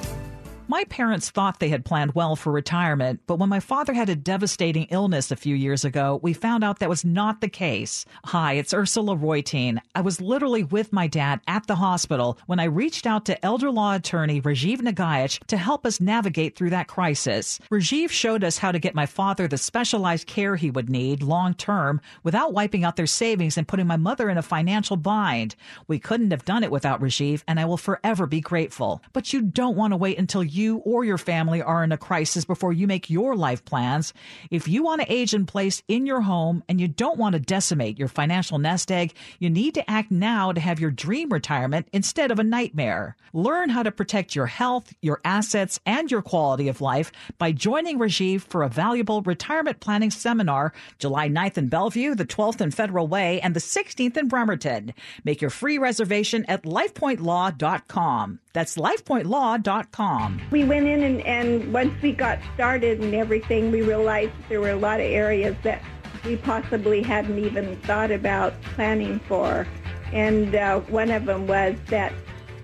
My parents thought they had planned well for retirement, but when my father had a devastating illness a few years ago, we found out that was not the case. Hi, it's Ursula Reutin. I was literally with my dad at the hospital when I reached out to elder law attorney Rajiv Nagaich to help us navigate through that crisis. Rajiv showed us how to get my father the specialized care he would need long term without wiping out their savings and putting my mother in a financial bind. We couldn't have done it without Rajiv, and I will forever be grateful. But you don't want to wait until you or your family are in a crisis before you make your life plans. If you want to age in place in your home and you don't want to decimate your financial nest egg, you need to act now to have your dream retirement instead of a nightmare. Learn how to protect your health, your assets, and your quality of life by joining Rajiv for a valuable retirement planning seminar July 9th in Bellevue, the 12th in Federal Way, and the 16th in Bremerton. Make your free reservation at lifepointlaw.com. That's lifepointlaw.com. We went in and, and once we got started and everything, we realized there were a lot of areas that we possibly hadn't even thought about planning for. And uh, one of them was that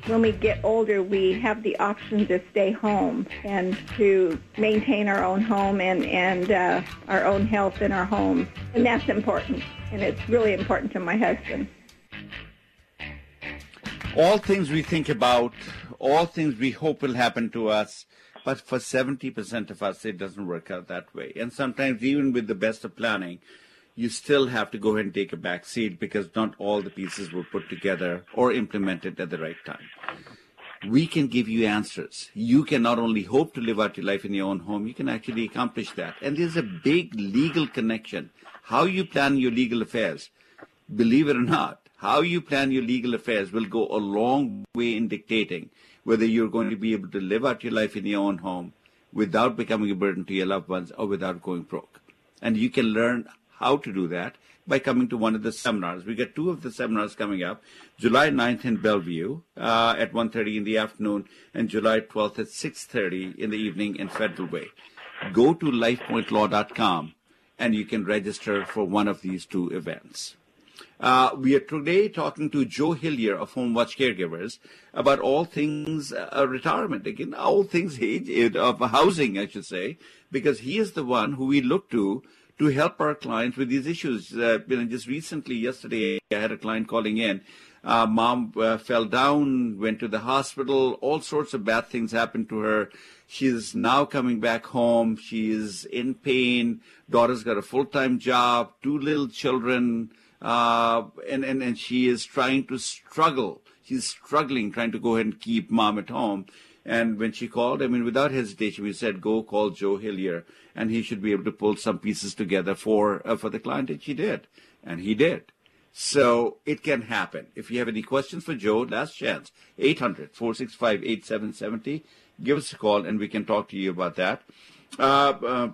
when we get older, we have the option to stay home and to maintain our own home and, and uh, our own health in our home. And that's important. And it's really important to my husband. all things we think about, all things we hope will happen to us, but for 70% of us, it doesn't work out that way. And sometimes, even with the best of planning, you still have to go ahead and take a back seat because not all the pieces were put together or implemented at the right time. We can give you answers. You can not only hope to live out your life in your own home, you can actually accomplish that. And there's a big legal connection. How you plan your legal affairs, believe it or not, how you plan your legal affairs will go a long way in dictating whether you're going to be able to live out your life in your own home without becoming a burden to your loved ones or without going broke. And you can learn how to do that by coming to one of the seminars. We got two of the seminars coming up, July 9th in Bellevue uh, at 1.30 in the afternoon and July 12th at 6.30 in the evening in Federal Way. Go to lifepointlaw.com and you can register for one of these two events. Uh, we are today talking to Joe Hillier of Home Watch Caregivers about all things uh, retirement, again, all things age, of housing, I should say, because he is the one who we look to to help our clients with these issues. Uh, you know, just recently, yesterday, I had a client calling in. Uh, mom uh, fell down, went to the hospital. All sorts of bad things happened to her. She's now coming back home. She's in pain. Daughter's got a full-time job, two little children, uh, and, and, and she is trying to struggle. She's struggling, trying to go ahead and keep mom at home. And when she called, I mean, without hesitation, we said, "Go call Joe Hillier, and he should be able to pull some pieces together for uh, for the client." And she did, and he did. So it can happen. If you have any questions for Joe, last chance 800-465-8770. Give us a call, and we can talk to you about that. Uh, uh,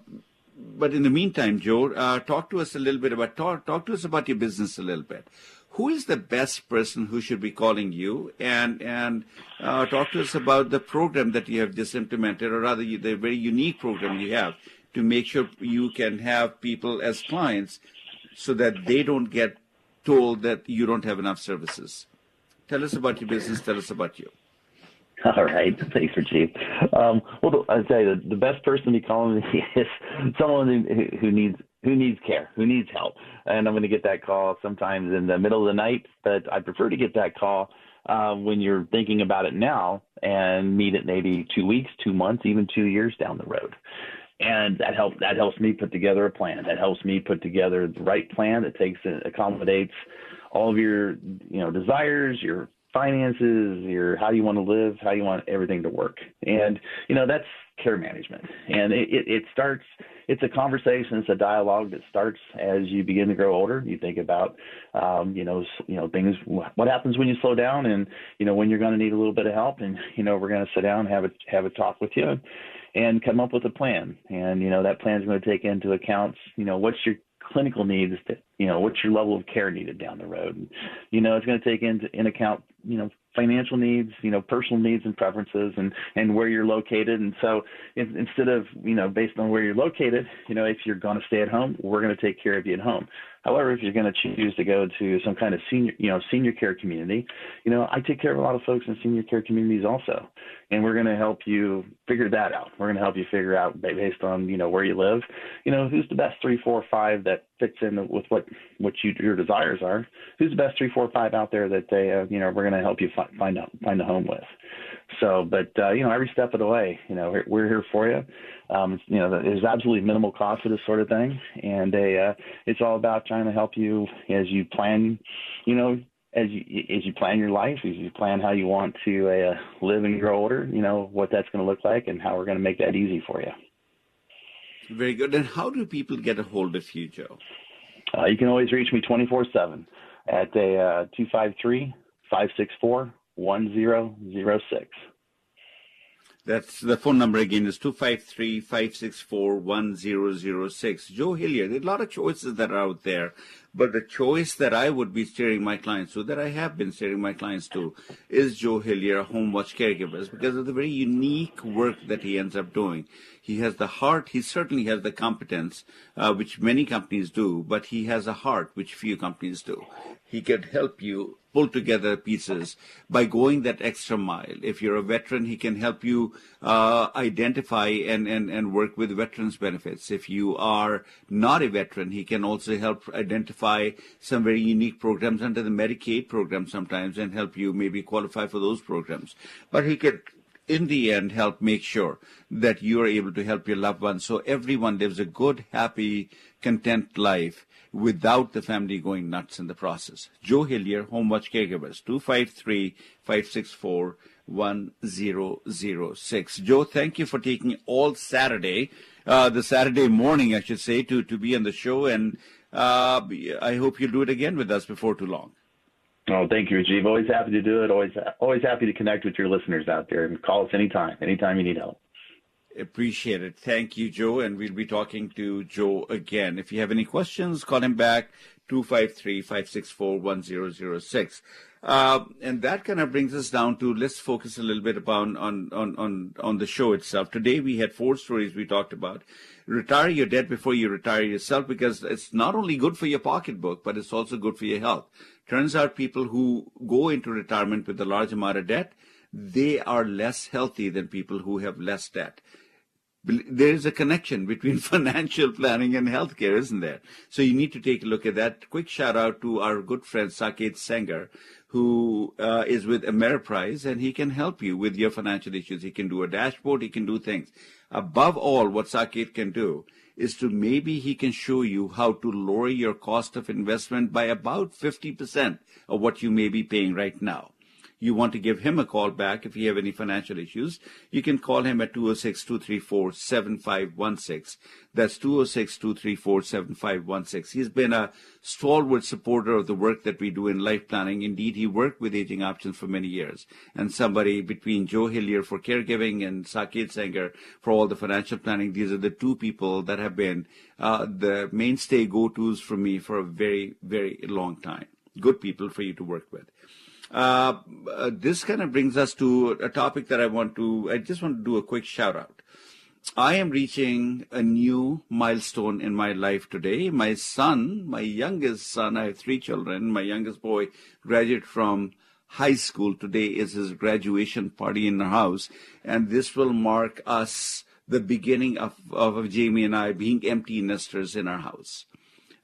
but in the meantime, Joe, uh, talk to us a little bit about talk, talk to us about your business a little bit. Who is the best person who should be calling you, and and uh, talk to us about the program that you have just implemented, or rather, the very unique program you have to make sure you can have people as clients, so that they don't get told that you don't have enough services. Tell us about your business. Tell us about you. All right, thanks for. Um, well, I tell you, the, the best person to be calling me is someone who, who needs who needs care, who needs help, and I'm going to get that call sometimes in the middle of the night. But I prefer to get that call uh, when you're thinking about it now and meet it maybe two weeks, two months, even two years down the road. And that helps that helps me put together a plan. That helps me put together the right plan that takes accommodates all of your you know desires, your finances, your how you want to live, how you want everything to work. And you know that's care management. And it, it, it starts it's a conversation, it's a dialogue that starts as you begin to grow older. You think about um, you know you know things what happens when you slow down and you know when you're going to need a little bit of help and you know we're going to sit down and have a have a talk with you and come up with a plan. And you know that plan is going to take into account you know what's your clinical needs that you know what's your level of care needed down the road? And, you know it's going to take into in account you know financial needs, you know, personal needs and preferences, and and where you're located. And so in, instead of you know based on where you're located, you know, if you're going to stay at home, we're going to take care of you at home. However, if you're going to choose to go to some kind of senior, you know, senior care community, you know, I take care of a lot of folks in senior care communities also, and we're going to help you figure that out. We're going to help you figure out based on you know where you live, you know, who's the best three, four, five that fits in with what what you, your desires are. Who's the best three, four, five out there that they, uh, you know, we're going to help you find find a, find a home with. So, but uh, you know, every step of the way, you know, we're, we're here for you. Um, you know, there's absolutely minimal cost for this sort of thing, and a, uh, it's all about trying to help you as you plan, you know, as you as you plan your life, as you plan how you want to uh, live and grow older. You know what that's going to look like, and how we're going to make that easy for you. Very good. And how do people get a hold of you, Joe? Uh, you can always reach me 24/7 at a uh, 253 564 1006. That's the phone number again is 253-564-1006. Joe are a lot of choices that are out there, but the choice that I would be steering my clients to, that I have been steering my clients to, is Joe Hillier, Home Watch Caregivers, because of the very unique work that he ends up doing. He has the heart, he certainly has the competence, uh, which many companies do, but he has a heart, which few companies do. He can help you pull together pieces by going that extra mile. If you're a veteran, he can help you uh, identify and, and, and work with veterans benefits. If you are not a veteran, he can also help identify some very unique programs under the Medicaid program sometimes and help you maybe qualify for those programs. But he could in the end help make sure that you are able to help your loved ones so everyone lives a good, happy, content life without the family going nuts in the process. Joe Hillier, Home Watch Caregivers, 253-564-1006. Joe, thank you for taking all Saturday, uh, the Saturday morning, I should say, to, to be on the show. And uh, I hope you'll do it again with us before too long. Oh, thank you, Rajiv. Always happy to do it. Always, always happy to connect with your listeners out there and call us anytime, anytime you need help. Appreciate it. Thank you, Joe. And we'll be talking to Joe again. If you have any questions, call him back 253 564 1006. Uh, and that kind of brings us down to let's focus a little bit upon on, on, on, on the show itself. Today we had four stories we talked about. Retire your debt before you retire yourself because it's not only good for your pocketbook, but it's also good for your health. Turns out people who go into retirement with a large amount of debt, they are less healthy than people who have less debt there is a connection between financial planning and healthcare, isn't there? So you need to take a look at that. Quick shout out to our good friend Saket Sanger, who uh, is with Ameriprise, and he can help you with your financial issues. He can do a dashboard. He can do things. Above all, what Saket can do is to maybe he can show you how to lower your cost of investment by about 50% of what you may be paying right now you want to give him a call back if you have any financial issues, you can call him at 206-234-7516. That's 206-234-7516. He's been a stalwart supporter of the work that we do in life planning. Indeed, he worked with Aging Options for many years. And somebody between Joe Hillier for caregiving and Saket Sanger for all the financial planning, these are the two people that have been uh, the mainstay go-tos for me for a very, very long time. Good people for you to work with. Uh, this kind of brings us to a topic that I want to, I just want to do a quick shout out. I am reaching a new milestone in my life today. My son, my youngest son, I have three children. My youngest boy graduated from high school. Today is his graduation party in our house. And this will mark us the beginning of, of Jamie and I being empty nesters in our house.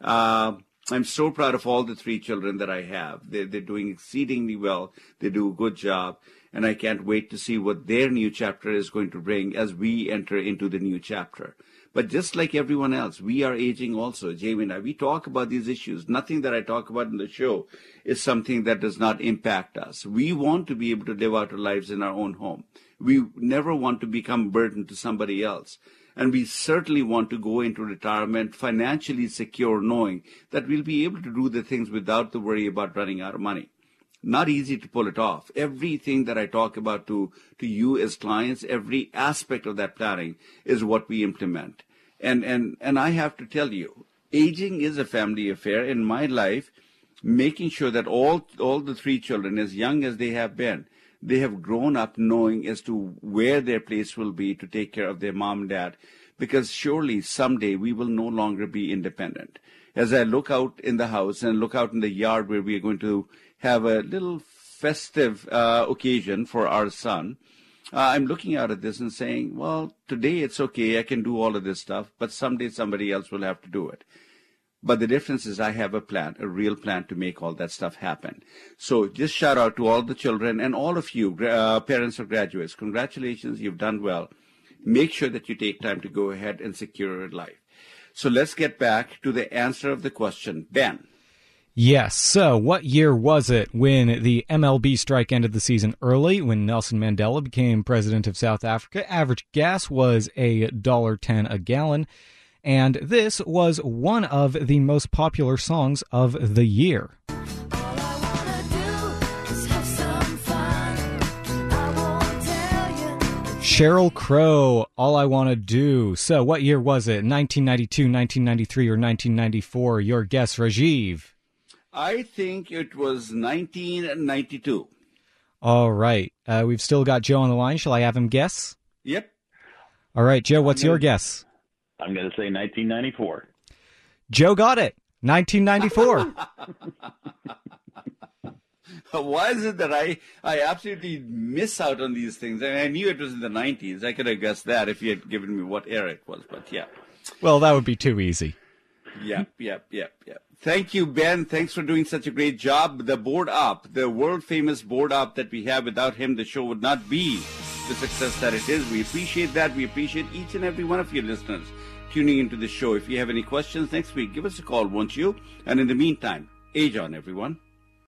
Uh, I'm so proud of all the three children that I have. They're, they're doing exceedingly well. They do a good job. And I can't wait to see what their new chapter is going to bring as we enter into the new chapter. But just like everyone else, we are aging also. Jamie and I, we talk about these issues. Nothing that I talk about in the show is something that does not impact us. We want to be able to live out our lives in our own home. We never want to become burden to somebody else. And we certainly want to go into retirement financially secure, knowing that we'll be able to do the things without the worry about running out of money. Not easy to pull it off. Everything that I talk about to, to you as clients, every aspect of that planning is what we implement. And, and, and I have to tell you, aging is a family affair. In my life, making sure that all all the three children, as young as they have been, they have grown up knowing as to where their place will be to take care of their mom and dad, because surely someday we will no longer be independent. As I look out in the house and look out in the yard where we are going to have a little festive uh, occasion for our son, uh, I'm looking out at this and saying, well, today it's okay, I can do all of this stuff, but someday somebody else will have to do it. But the difference is I have a plan, a real plan to make all that stuff happen. So just shout out to all the children and all of you, uh, parents of graduates. Congratulations, you've done well. Make sure that you take time to go ahead and secure your life. So let's get back to the answer of the question. Ben. Yes. So, what year was it when the MLB strike ended the season early? When Nelson Mandela became president of South Africa, average gas was a dollar ten a gallon, and this was one of the most popular songs of the year. Sheryl Crow, All I Want to Do. So, what year was it? 1992, 1993, or 1994? Your guess, Rajiv. I think it was 1992. All right. Uh, we've still got Joe on the line. Shall I have him guess? Yep. All right, Joe, what's your guess? I'm going to say 1994. Joe got it. 1994. Why is it that I, I absolutely miss out on these things? And I knew it was in the 90s. I could have guessed that if you had given me what era it was, but yeah. well, that would be too easy. Yep, yep, yep, yep. Thank you, Ben. Thanks for doing such a great job. The board up, the world famous board up that we have, without him, the show would not be the success that it is. We appreciate that. We appreciate each and every one of you listeners tuning into the show. If you have any questions next week, give us a call, won't you? And in the meantime, age on, everyone.